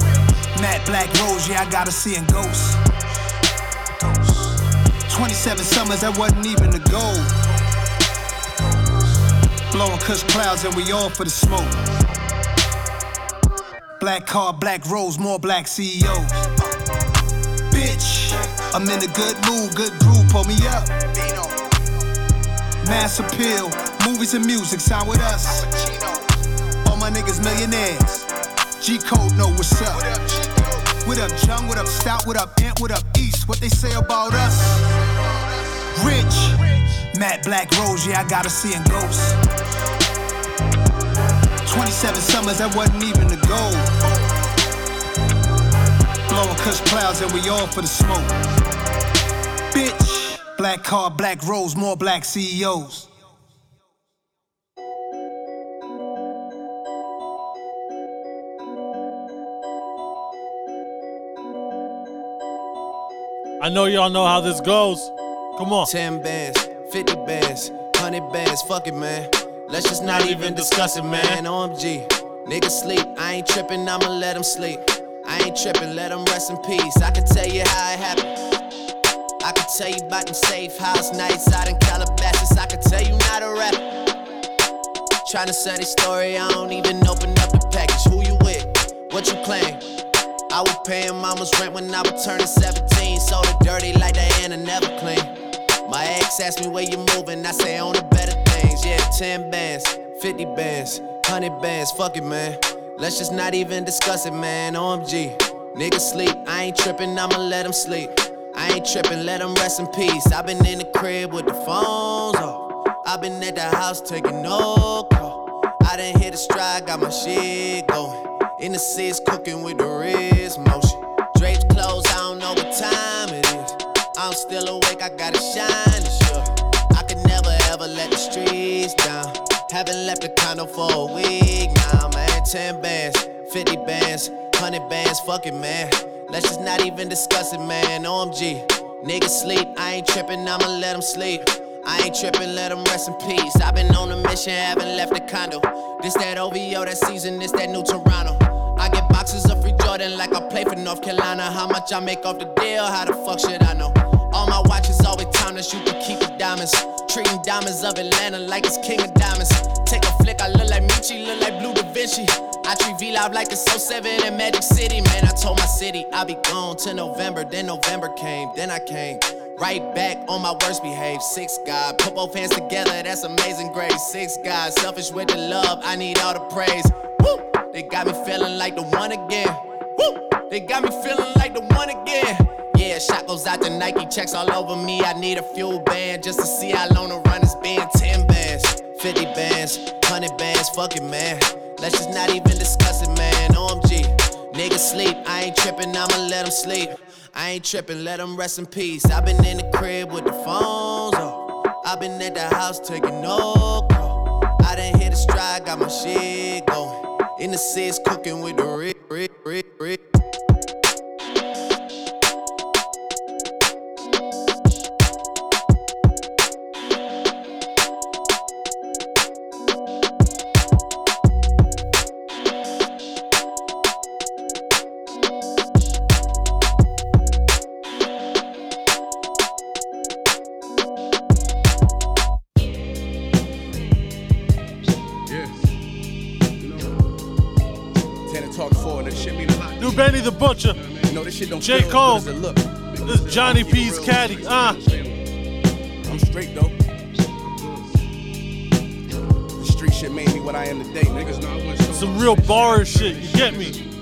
Matt Black Rose, yeah, I gotta see in ghosts. 27 summers, that wasn't even the goal. Blowing cuss clouds, and we all for the smoke. Black car, black rose, more black CEOs. Bitch, I'm in a good mood, good groove, pull me up. Mass appeal, movies and music, sound with us. All my niggas millionaires. G Code know what's up. What up, what up Jung? What up, Stout? What up, Ant? What up, East? What they say about us? Rich. Matt Black Rose, yeah, I gotta see in ghosts. 27 summers, that wasn't even the goal. Blowing cuss clouds, and we all for the smoke. Bitch. Black car, black rose, more black CEOs. I know y'all know how this goes. Come on. 10 bands, 50 bands, 100 bands, fuck it, man. Let's just not even discuss it, man. OMG. nigga sleep, I ain't tripping, I'ma let him sleep. I ain't tripping, let him rest in peace. I can tell you how it happened. I can tell you about them safe house nights out in Calabasas. I can tell you not a rapper. Tryna sell this story, I don't even open up the package. Who you paying mama's rent when I was turning 17. So it dirty like Diana, never clean. My ex asked me where you moving, I say on the better things. Yeah, 10 bands, 50 bands, 100 bands, fuck it, man. Let's just not even discuss it, man. OMG. Niggas sleep, I ain't tripping, I'ma let them sleep. I ain't tripping, let them rest in peace. i been in the crib with the phones off. i been at the house taking no call. I done hit a stride, got my shit going. In the seats, cooking with the wrist still awake, I gotta shine sure. I could never ever let the streets down. Haven't left the condo for a week now, man. 10 bands, 50 bands, 100 bands, fuck it, man. Let's just not even discuss it, man. OMG. Niggas sleep, I ain't tripping, I'ma let them sleep. I ain't tripping, let them rest in peace. I've been on a mission, haven't left the condo. This that OVO, that season, this that new Toronto. I get boxes of free Jordan like I play for North Carolina. How much I make off the deal, how the fuck should I know? All my watches always timeless, you can keep the diamonds. Treating diamonds of Atlanta like it's king of diamonds. Take a flick, I look like Meechy, look like Blue Da Vinci. I treat V Live like it's 07 in Magic City. Man, I told my city I'll be gone till November. Then November came, then I came. Right back on my worst behave. Six God, put both hands together, that's amazing grace. Six God, selfish with the love, I need all the praise. Woo! They got me feeling like the one again. Woo! They got me feeling like the one again. Shot goes out to Nike, checks all over me. I need a FuelBand just to see how long the run has been. 10 bands, 50 bands, 100 bands, fuck it, man. Let's just not even discuss it, man. OMG. Niggas sleep, I ain't tripping, I'ma let them sleep. I ain't tripping, let them rest in peace. i been in the crib with the phones off. i been at the house taking no call. I done hit a stride, got my shit going. In the seats, cooking with the rig, rig, rig, rig. Do Benny the Butcher. know this shit don't J. Cole. This is Johnny P's caddy. Ah. I'm straight though. The street shit made me what I am today, niggas. Some real bar shit. You get me?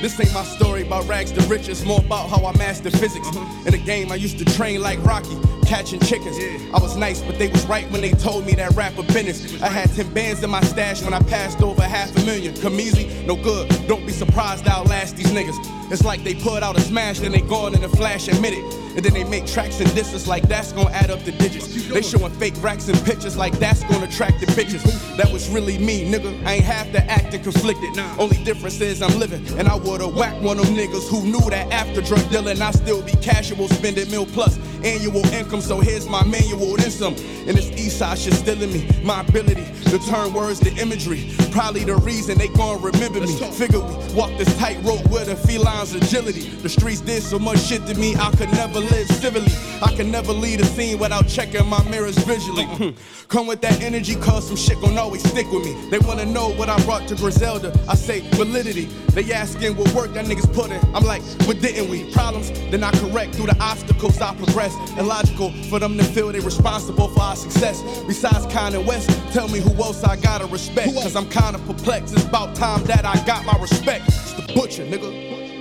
This ain't my story about rags to riches, more about how I mastered physics. Mm-hmm. In the game, I used to train like Rocky, catching chickens. I was nice, but they was right when they told me that rapper business. I had 10 bands in my stash when I passed over half a million. Come easy, no good. Don't be surprised I'll last these niggas. It's like they put out a smash, then they gone in a flash and minute. And then they make tracks and disses like that's gonna add up the digits. They showing fake racks and pictures like that's gonna attract the bitches. That was really me, nigga. I ain't have to act and conflicted. Only difference is I'm living. And I would've whacked one of them niggas who knew that after drug dealing, I still be casual, spending mil plus annual income. So here's my manual, then some. And this east side shit still in me. My ability to turn words to imagery. Probably the reason they gon' remember me. Figure we walk this tightrope with a feline's agility. The streets did so much shit to me, I could never live civilly. I can never leave a scene without checking my mirrors visually. Come with that energy, cause some shit gon' always stick with me. They wanna know what I brought to Griselda. I say validity. They asking what work that niggas put in. I'm like, what didn't we? Problems, then I correct through the obstacles I progress. Illogical for them to feel they responsible for our success. Besides Kanye West, tell me who else I gotta respect. Cause I'm kinda perplexed. It's about time that I got my respect. It's the butcher, nigga.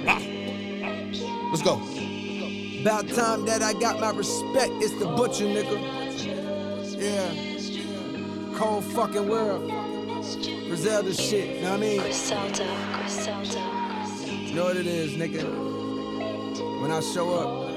Ah. Let's go. About time that I got my respect. It's the butcher, nigga. Yeah. Cold fucking world. Griselda shit, know what I mean? Griselda, Griselda. You know what it is, nigga. When I show up,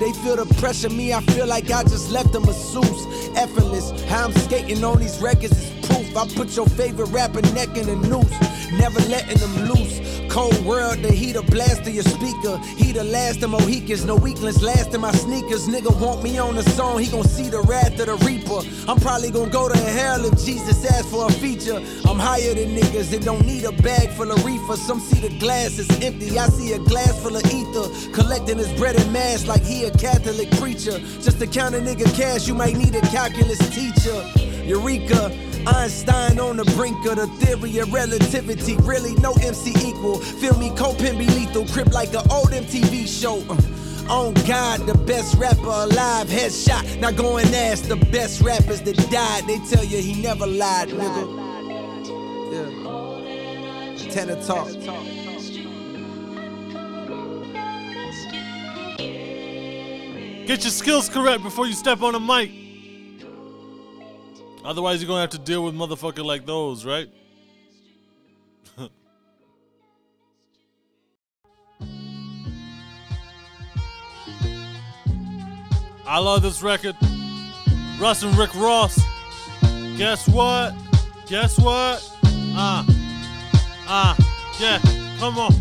They feel the pressure, me, I feel like I just left them a masseuse. Effortless, how I'm skating on these records is proof. I put your favorite rapper neck in a noose, never letting them loose. Cold world, the heater blast to your speaker. He the last of Mohicans, no weakness last in my sneakers. Nigga want me on the song, he gon' see the wrath of the reaper. I'm probably gon' go to hell if Jesus asks for a feature. I'm higher than niggas that don't need a bag full of reefer. Some see the glass is empty, I see a glass full of ether. Collecting his bread and mass like he a Catholic preacher. Just to count a nigga cash, you might need a calculus teacher. Eureka. Einstein on the brink of the theory of relativity. Really, no MC equal. Feel me, Copen be lethal. Crip like an old MTV show. Uh, on God, the best rapper alive. Headshot. Now go and ask the best rappers that died. They tell you he never lied, nigga. Yeah. Tenor talk. Get your skills correct before you step on a mic. Otherwise, you're gonna have to deal with motherfucker like those, right? *laughs* I love this record. Russ and Rick Ross. Guess what? Guess what? Ah. Uh, ah. Uh, yeah. Come on.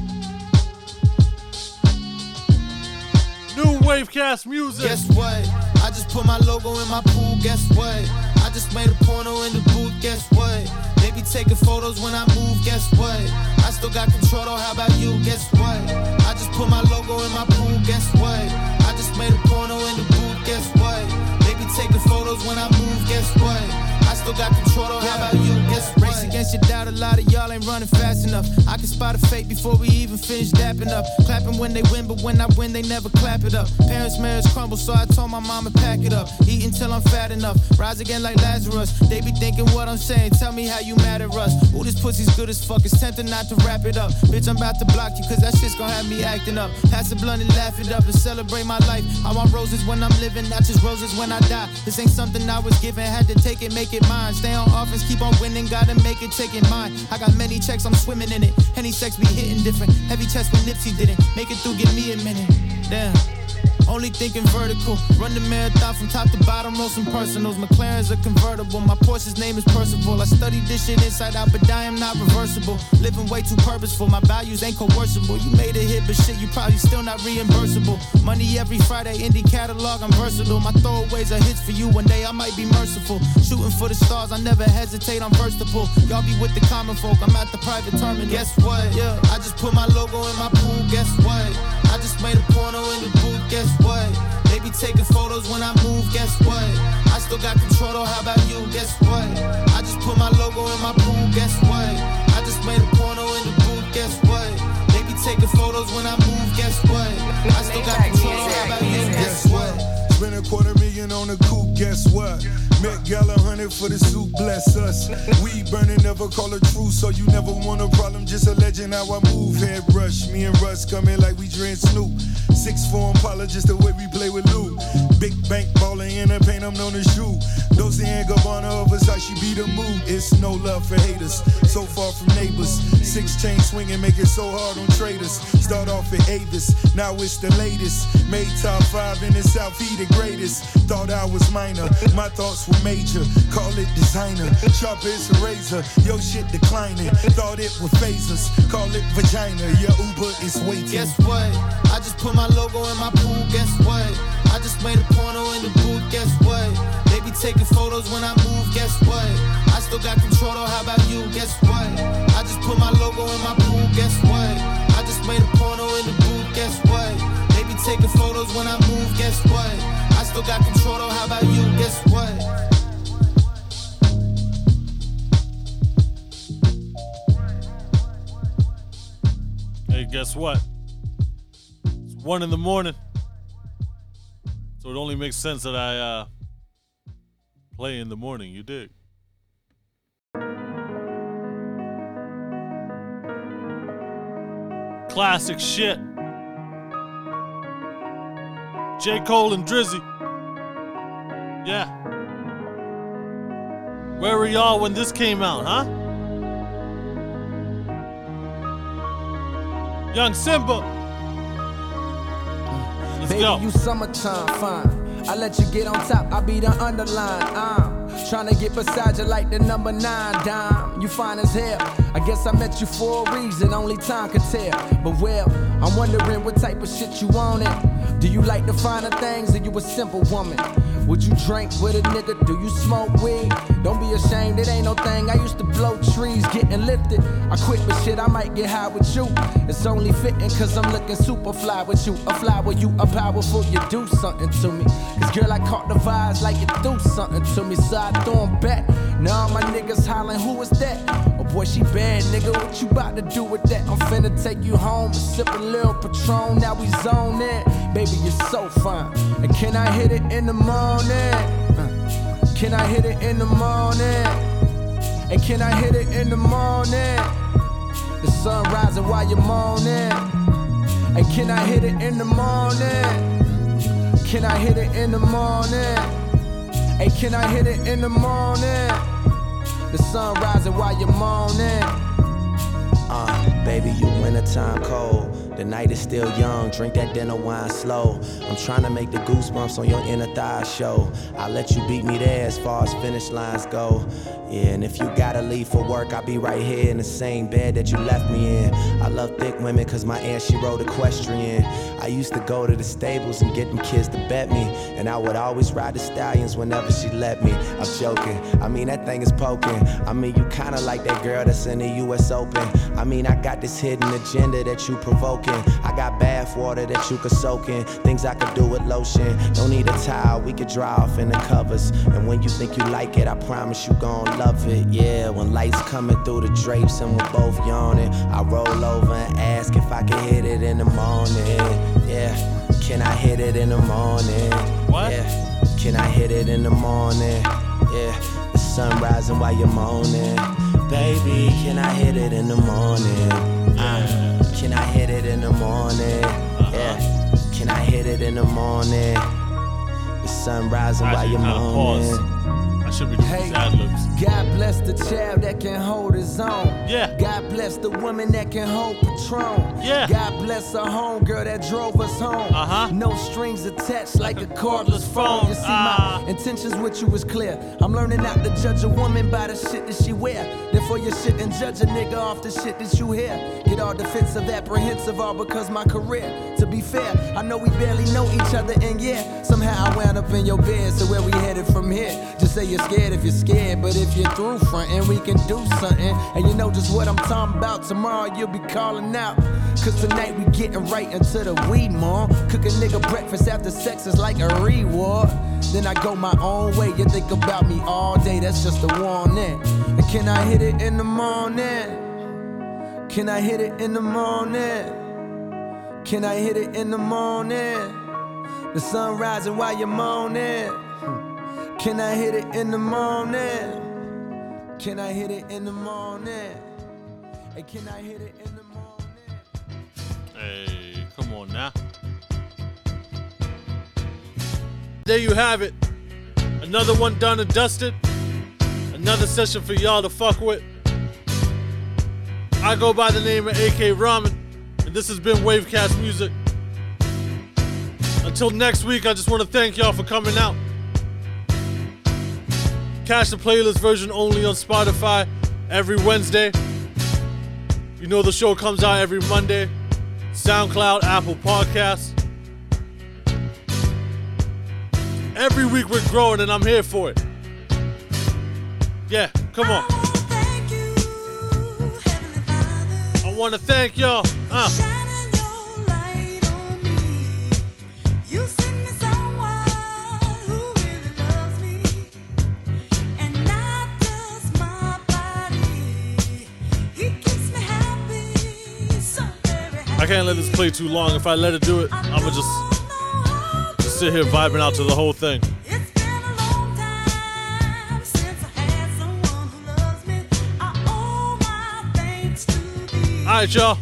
New Wavecast music. Guess what? I just put my logo in my pool. Guess what? I just made a porno in the booth. Guess what? They be taking photos when I move. Guess what? I still got control. Though. How about you? Guess what? I just put my logo in my pool. Guess what? I just made a porno in the booth. Guess what? They be taking photos when I move. Guess what? I still got control. Though. How about you? Guess? Race against your doubt. A lot of y'all ain't running fast enough. I can spot a fake before we even finish dapping up. Clapping when they win, but when I win, they never clap it up. Parents' marriage crumble, so I told my mama pack it up. Eat until I'm fat enough. Rise again like Lazarus. They be thinking what I'm saying. Tell me how you mad at us. Ooh, this pussy's good as fuck. It's tempting not to wrap it up. Bitch, I'm about to block you, cause that shit's gonna have me acting up. Pass the blunt and laugh it up and celebrate my life. I want roses when I'm living, not just roses when I die. This ain't something I was given, had to take it, make it mine. Stay on offense, keep on winning, gotta make it, take it mine. I got many checks, I'm swimming in it. Any sex be hitting different. Heavy chest when Nipsey didn't. Make it through, give me a minute. Damn. Only thinking vertical. Run the marathon from top to bottom, roll some personals. McLaren's a convertible. My Porsche's name is Percival. I studied this shit inside out, but I am not reversible. Living way too purposeful. My values ain't coercible. You made a hit, but shit, you probably still not reimbursable. Money every Friday, indie catalog, I'm versatile. My throwaways are hits for you. One day I might be merciful. Shooting for the stars, I never hesitate, I'm versatile. Y'all be with the common folk, I'm at the private terminal. Guess what? Yeah, I just put my logo in my pool. Guess what? I just made a porno in the booth. Guess what? They be taking photos when I move. Guess what? I still got control. Though. How about you? Guess what? I just put my logo in my pool. Guess what? I just made a porno in the booth. Guess what? They be taking photos when I move. Guess what? I still got control. How about you? Guess what? Spend a quarter million on a coupe, guess what? Met Gala hundred for the suit, bless us. We burning, never call a truce, so you never want a problem, just a legend how I move. Head rush, me and Russ coming like we drink Snoop. Six form Impala, just the way we play with Lou. Big bank baller in the paint, I'm known as you. Dolce and Gabbana, of Versace be the mood. It's no love for haters, so far from neighbors. Six chain swinging, make it so hard on traders. Start off at Avis, now it's the latest. Made top five in the South, he the greatest. Thought I was minor, my thoughts were major. Call it designer, sharp as a razor. Yo, shit declining. Thought it was phase us, call it vagina. Your Uber is waiting. Guess what? I just put my logo in my pool. Guess what? I just made a porno in the booth. Guess what? They be taking photos when I move. Guess what? I still got control. Though. How about you? Guess what? I just put my logo in my pool. Guess what? I just made a porno in the booth. Guess what? They be taking photos when I move. Guess what? I still got control. Though. How about you? Guess what? Hey, guess what? It's one in the morning. So it only makes sense that I uh, play in the morning, you dig? Classic shit. J. Cole and Drizzy. Yeah. Where were y'all when this came out, huh? Young Simba. Let's Baby, go. you summertime fine. I let you get on top, I be the underline. I'm trying to get beside you like the number nine dime. You fine as hell. I guess I met you for a reason, only time could tell. But well, I'm wondering what type of shit you want it. Do you like the finer things or you a simple woman? Would you drink with a nigga? Do you smoke weed? Don't be ashamed, it ain't no thing. I used to blow trees, getting lifted. I quit, but shit, I might get high with you. It's only fitting cause I'm looking super fly with you. A fly with you, a powerful, you do something to me. Cause girl, I caught the vibes like you do something to me. So I throw 'em back. Now my niggas hollering, who is that? Oh boy, she bad, nigga. What you about to do with that? I'm finna take you home and sip a little Patron. Now we zone in. Baby, you're so fine. And can I hit it in the morning? Uh, Can I hit it in the morning? And can I hit it in the morning? The sun rising while you're moaning. And can I hit it in the morning? Can I hit it in the morning? Hey, can I hit it in the morning? The sun rising while you're moaning. Uh, baby, you wintertime cold. The night is still young, drink that dinner wine slow. I'm trying to make the goosebumps on your inner thigh show. I'll let you beat me there as far as finish lines go. Yeah, and if you gotta leave for work, I'll be right here in the same bed that you left me in. I love thick women cause my aunt, she rode equestrian. I used to go to the stables and get them kids to bet me. And I would always ride the stallions whenever she let me. I'm joking, I mean, that thing is poking. I mean, you kinda like that girl that's in the US Open. I mean, I got this hidden agenda that you provoking. I got bath water that you could soak in. Things I could do with lotion. Don't need a towel, we could dry off in the covers. And when you think you like it, I promise you gon' love it. Yeah, when lights coming through the drapes and we're both yawning, I roll over and ask if I can hit it in the morning. Yeah, can I hit it in the morning? What? Yeah, can I hit it in the morning? Yeah, the sun rising while you're moaning. Baby, can I hit it in the morning? Uh, can I hit it in the morning? Yeah, can I hit it in the morning? The sun rising while you're moaning. I should be doing Hey. God bless the child that can hold his own. Yeah. God bless the woman that can hold Patron. Yeah. God bless the homegirl that drove us home. Uh huh. No strings attached like, a cordless phone. You see, Ah. my intentions with you was clear. I'm learning not to judge a woman by the shit that she wear. Therefore, you shouldn't judge a nigga off the shit that you hear. Get all defensive, apprehensive, all because my career. To be fair, I know we barely know each other, and yeah, somehow I wound up in your bed. So where we headed from here? Just say you're scared if you're scared, but if you're through frontin', we can do something. And you know just what I'm talking about. Tomorrow you'll be calling out. Cause tonight we getting right into the weed, mom. Cook a nigga breakfast after sex is like a reward. Then I go my own way. You think about me all day, that's just a warning. And can I hit it in the morning? Can I hit it in the morning? Can I hit it in the morning? The sun rising while you're moaning. Can I hit it in the morning? Can I hit it in the morning? Hey, can I hit it in the morning? Hey, come on now. there you have it. Another one done and dusted. Another session for y'all to fuck with. I go by the name of AK Rahman, and this has been Wavecast Music. Until next week, I just want to thank y'all for coming out. Catch the playlist version only on Spotify every Wednesday. You know the show comes out every Monday. SoundCloud, Apple Podcasts. Every week we're growing and I'm here for it. Yeah, come on. I want to thank y'all. Uh. I can't let this play too long. If I let it do it, I'ma just, just sit here vibing out to the whole thing. Alright, y'all.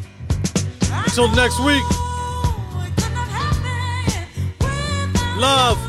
Until next week. Love.